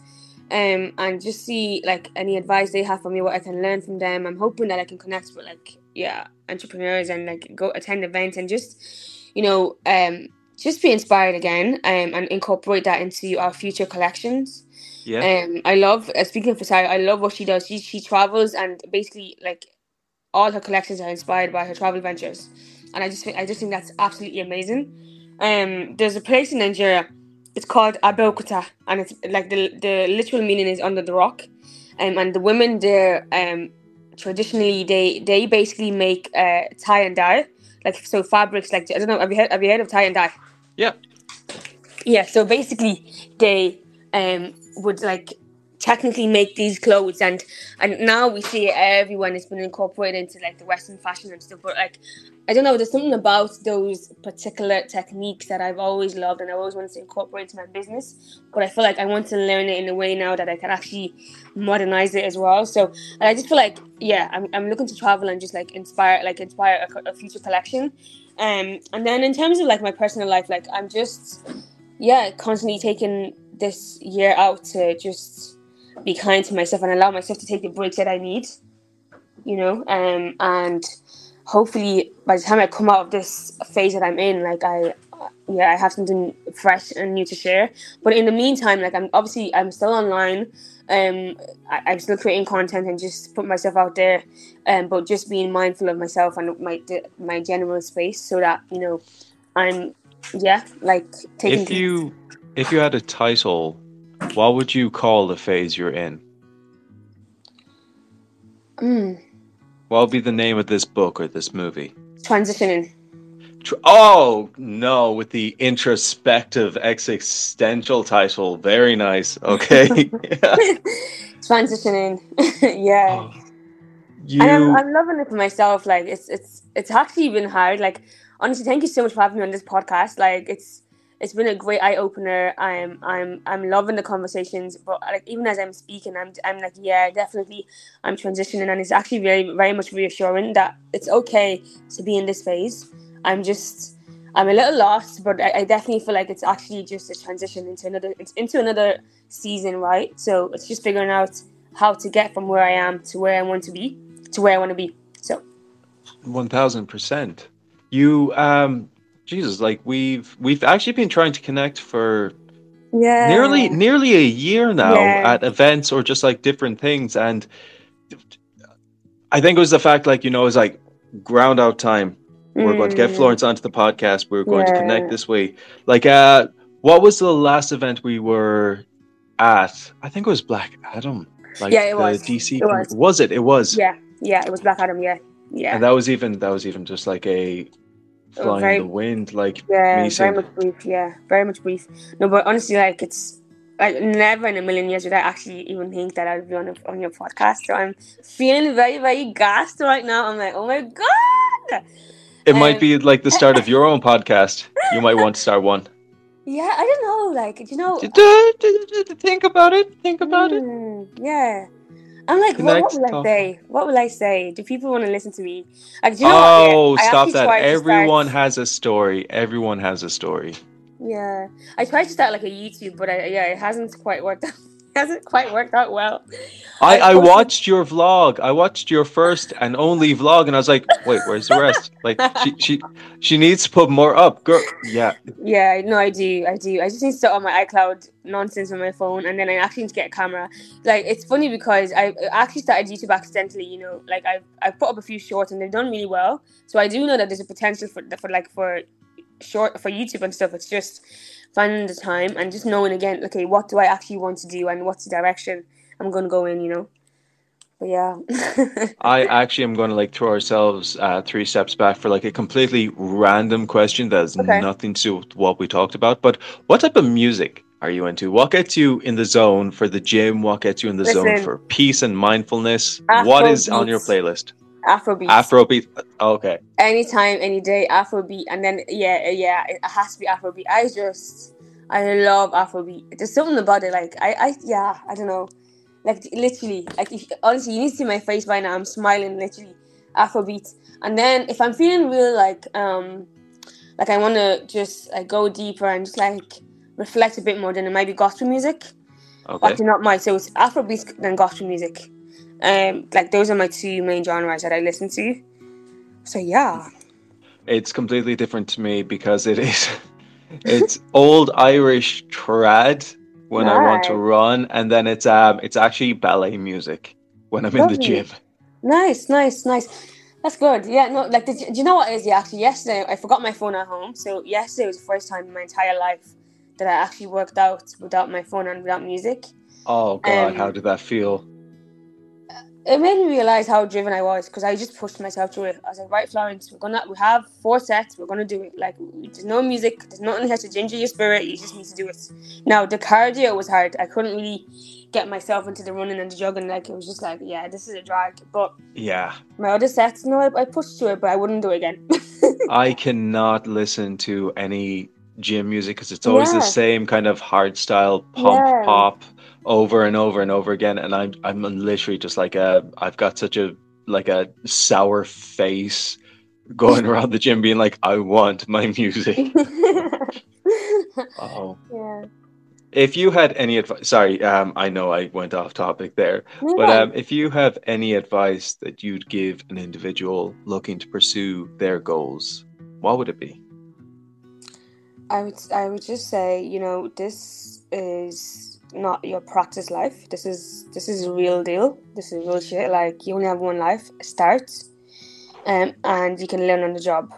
um, and just see like any advice they have for me, what I can learn from them. I'm hoping that I can connect with like yeah entrepreneurs and like go attend events and just you know um just be inspired again um and incorporate that into our future collections. Yeah. Um, I love uh, speaking of Sarah. I love what she does. She she travels and basically like all her collections are inspired by her travel ventures, and I just think I just think that's absolutely amazing. Um, there's a place in Nigeria. It's called Abeokuta, and it's like the the literal meaning is under the rock. Um, and the women there, um, traditionally they they basically make uh tie and dye, like so fabrics. Like I don't know, have you heard have you heard of tie and dye? Yeah. Yeah, so basically they um would like technically make these clothes and and now we see everyone has been incorporated into like the western fashion and stuff but like i don't know there's something about those particular techniques that i've always loved and i always wanted to incorporate into my business but i feel like i want to learn it in a way now that i can actually modernize it as well so i just feel like yeah i'm, I'm looking to travel and just like inspire like inspire a, a future collection um and then in terms of like my personal life like i'm just yeah constantly taking this year out to just be kind to myself and allow myself to take the breaks that I need, you know, um, and hopefully by the time I come out of this phase that I'm in, like I, yeah, I have something fresh and new to share. But in the meantime, like I'm obviously I'm still online, um, I, I'm still creating content and just put myself out there, um, but just being mindful of myself and my my general space so that you know, I'm yeah, like taking. If you if you had a title, what would you call the phase you're in? Mm, What would be the name of this book or this movie? transitioning. Oh no, with the introspective existential title. Very nice. Okay. transitioning yeah you and I'm, I'm loving it for myself like it's it's it's actually been hard like honestly thank you so much for having me on this podcast like it's it's been a great eye-opener. I'm i'm i'm loving the conversations but like even as i'm speaking i'm i'm like yeah definitely i'm transitioning and it's actually very very much reassuring that it's okay to be in this phase. I'm just i'm a little lost but i, I definitely feel like it's actually just a transition into another into another season right? So it's just figuring out how to get from where i am to where i want to be to where i want to be so. One thousand percent. You um Jesus, like we've we've actually been trying to connect for yeah nearly nearly a year now Yeah. at events or just like different things. And I think it was the fact like, you know, it was like ground out time. We're going to get Mm. Florence onto the podcast. We're going to connect this way. Like uh what was the last event we were at? I think it was Black Adam. Like Yeah, it the was. DC It was. was it? It was. yeah yeah it was black adam yeah yeah And that was even that was even just like a flying very- in the wind, like Yeah, very much brief. Yeah, very much brief. No, but honestly, like it's like never in a million years would I actually even think that I'd be on a, on your podcast. So I'm feeling very very gassed right now. I'm like, oh my god. it might um, be like the start of your own podcast. You might want to start one. Yeah, I don't know. Like, you know, Think about it. Think about it. Mm, yeah. I'm like, what, what will I say? What will I say? Do people want to listen to me? Like, do you know what? Oh, Yeah, I stop that! Everyone start- has a story. Everyone has a story. Yeah, I tried to start like a YouTube, but I, yeah, it hasn't quite worked. out. It hasn't quite worked out well. I, I watched your vlog. I watched your first and only vlog, and I was like, "Wait, where's the rest?" Like, she she she needs to put more up, girl. Yeah, Yeah, no, I do, I do. I just need to start on my iCloud nonsense on my phone, and then I actually need to get a camera. Like, it's funny because I I actually started YouTube accidentally. You know, like I've I've put up a few shorts and they've done really well. So I do know that there's a potential for for like for short for YouTube and stuff. It's just finding the time and just knowing again, okay, what do I actually want to do and what's the direction I'm gonna go in. You know. But yeah. I actually am going to like throw ourselves uh, three steps back for like a completely random question that has Okay. nothing to do with what we talked about. But what type of music are you into? What gets you in the zone for the gym? What gets you in the zone for peace and mindfulness? Afro what is on your playlist? Afrobeat. Afrobeat. Okay. Anytime, any day, Afrobeat, and then yeah, yeah, it has to be Afrobeat. I just, I love Afrobeat. There's something about it, like I, I, yeah, I don't know, like literally, like if, honestly, you need to see my face by now. I'm smiling, literally, Afrobeat. And then if I'm feeling real, like, um, like I want to just like go deeper and just like reflect a bit more, then it might be gospel music. Okay. Actually, not my. So it's Afrobeat then gospel music. Um, like those are my two main genres that I listen to. So yeah. It's completely different to me because it is it's old Irish trad when I want to run, and then it's um it's actually ballet music when I'm in the gym. Nice, nice, nice. That's good. Yeah, no, like, did you, do you know what it is? Yeah, actually, yesterday I forgot my phone at home. So yesterday was the first time in my entire life that I actually worked out without my phone and without music. Oh god, Um, how did that feel? It made me realize how driven I was because I just pushed myself through it. I was like, right, Florence, we're gonna, we have four sets, we're gonna do it. Like, there's no music, there's nothing has to ginger your spirit. You just need to do it. Now, the cardio was hard. I couldn't really get myself into the running and the jogging. Like, it was just like, yeah, this is a drag. But Yeah. my other sets, no, I, I pushed through it, but I wouldn't do it again. I cannot listen to any gym music because it's always Yeah. the same kind of hard style pump Yeah. pop over and over and over again and I'm I'm literally just like a I've got such a like a sour face going around the gym being like I want my music. Oh. yeah. If you had any advice sorry, um I know I went off topic there. But um, if you have any advice that you'd give an individual looking to pursue their goals, what would it be? I would I would just say, you know, this is not your practice life. This is this is real deal. This is real shit. Like you only have one life. Start, um, and you can learn on the job.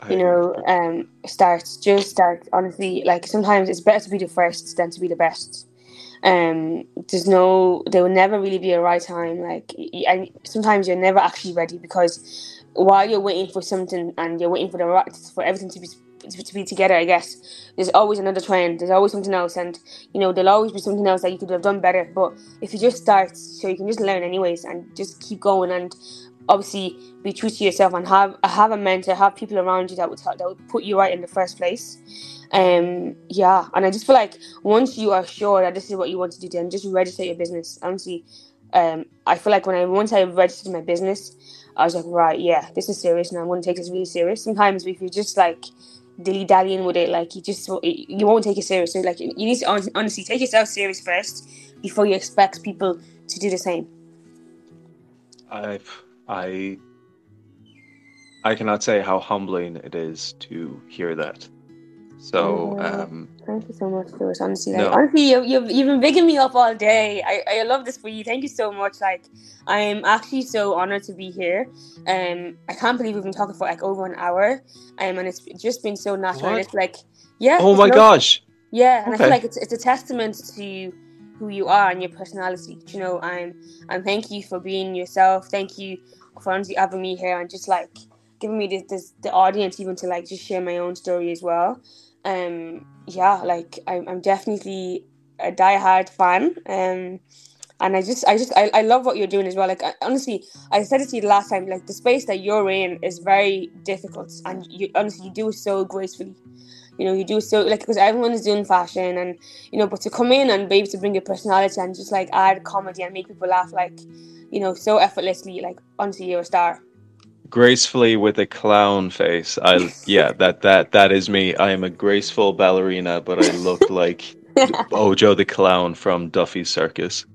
I You know, um, start. Just start. Honestly, like sometimes it's better to be the first than to be the best. Um, there's no, there will never really be a right time. Like, and sometimes you're never actually ready because while you're waiting for something and you're waiting for the right for everything to be to be together, I guess there's always another trend. There's always something else, and you know there'll always be something else that you could have done better. But if you just start, so you can just learn anyways, and just keep going, and obviously be true to yourself, and have have a mentor, have people around you that would that would put you right in the first place. Um, yeah, and I just feel like once you are sure that this is what you want to do, then just register your business. Honestly, um, I feel like when I once I registered my business, I was like, right, yeah, this is serious, and I'm going to take this really serious. Sometimes if you just like dilly dallying with it, like you just you won't take it serious. So like you need to honestly take yourself serious first before you expect people to do the same. I've I I cannot say how humbling it is to hear that. So Yeah. um Thank you so much, Lewis. Honestly, like, No. honestly, you, you've you've been bigging me up all day. I, I love this for you. Thank you so much. Like, I am actually so honored to be here. Um, I can't believe we've been talking for like over an hour. Um, and it's just been so natural. What? It's like, yeah. Oh my gosh. Yeah, and I feel like it's it's a testament to who you are and your personality. You know, I'm and thank you for being yourself. Thank you for honestly having me here and just like giving me this, this the audience even to like just share my own story as well. Um, yeah, like I'm I'm definitely a diehard fan. Um, and I just I just I, I love what you're doing as well. Like I, honestly, I said it to you last time. Like the space that you're in is very difficult, and you honestly you do it so gracefully you know you do so like because everyone is doing fashion and you know but to come in and be able to bring your personality and just like add comedy and make people laugh like you know so effortlessly like honestly you're a star Gracefully with a clown face. I yeah, that that that is me. I am a graceful ballerina, but I look like Ojo the clown from Duffy's Circus.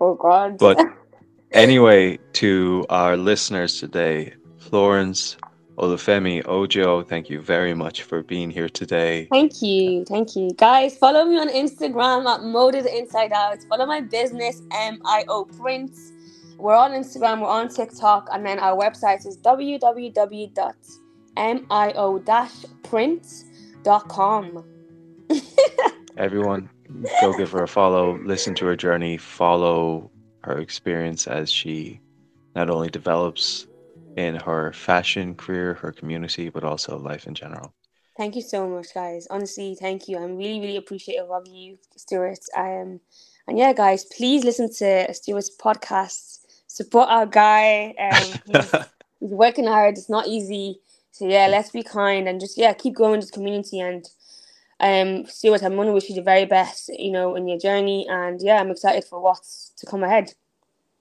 oh god But anyway, to our listeners today, Florence, Olufemi, Ojo, thank you very much for being here today. thank you thank you guys follow me on instagram at moulded inside out follow my business mio prints we're on instagram we're on tiktok and then our website is www.mio-prints.com Everyone, go give her a follow, listen to her journey, follow her experience as she not only develops in her fashion career, her community, but also life in general. Thank you so much, guys. Honestly, thank you. I'm really, really appreciative of you, Stuart. Um, and yeah, guys, please listen to Stuart's podcast, support our guy. Um, he's, he's working hard. It's not easy. So yeah, let's be kind and just yeah keep growing this community and um Stuart, I'm going to wish you the very best, you know, in your journey. And yeah, I'm excited for what's to come ahead.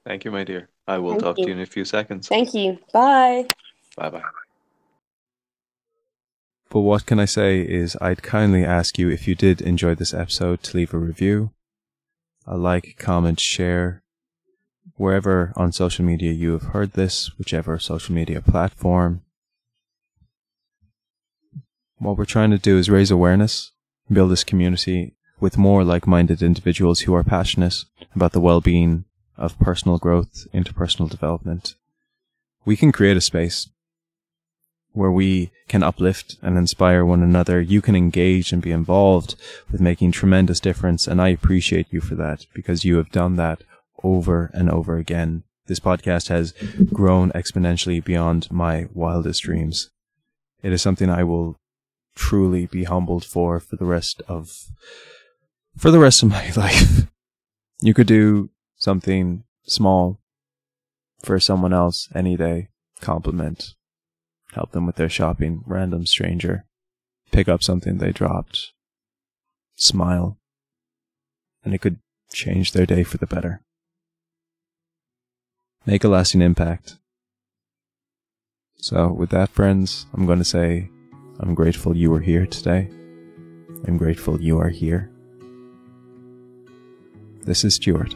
Thank you, my dear. I will Thank talk you. to you in a few seconds. Thank you. Bye. Bye bye. But what can I say is I'd kindly ask you if you did enjoy this episode to leave a review, a like, comment, share, wherever on social media you have heard this, whichever social media platform. What we're trying to do is raise awareness, build this community with more like-minded individuals who are passionate about the well-being of personal growth, interpersonal development. We can create a space where we can uplift and inspire one another. You can engage and be involved with making tremendous difference. And I appreciate you for that because you have done that over and over again. This podcast has grown exponentially beyond my wildest dreams. It is something I will truly be humbled for for the rest of for the rest of my life. You could do something small for someone else any day. Compliment help them with their shopping, random stranger, pick up something they dropped, smile, and it could change their day for the better. Make a lasting impact. So, with that, friends, I'm going to say I'm grateful you were here today. I'm grateful you are here. This is Stuart.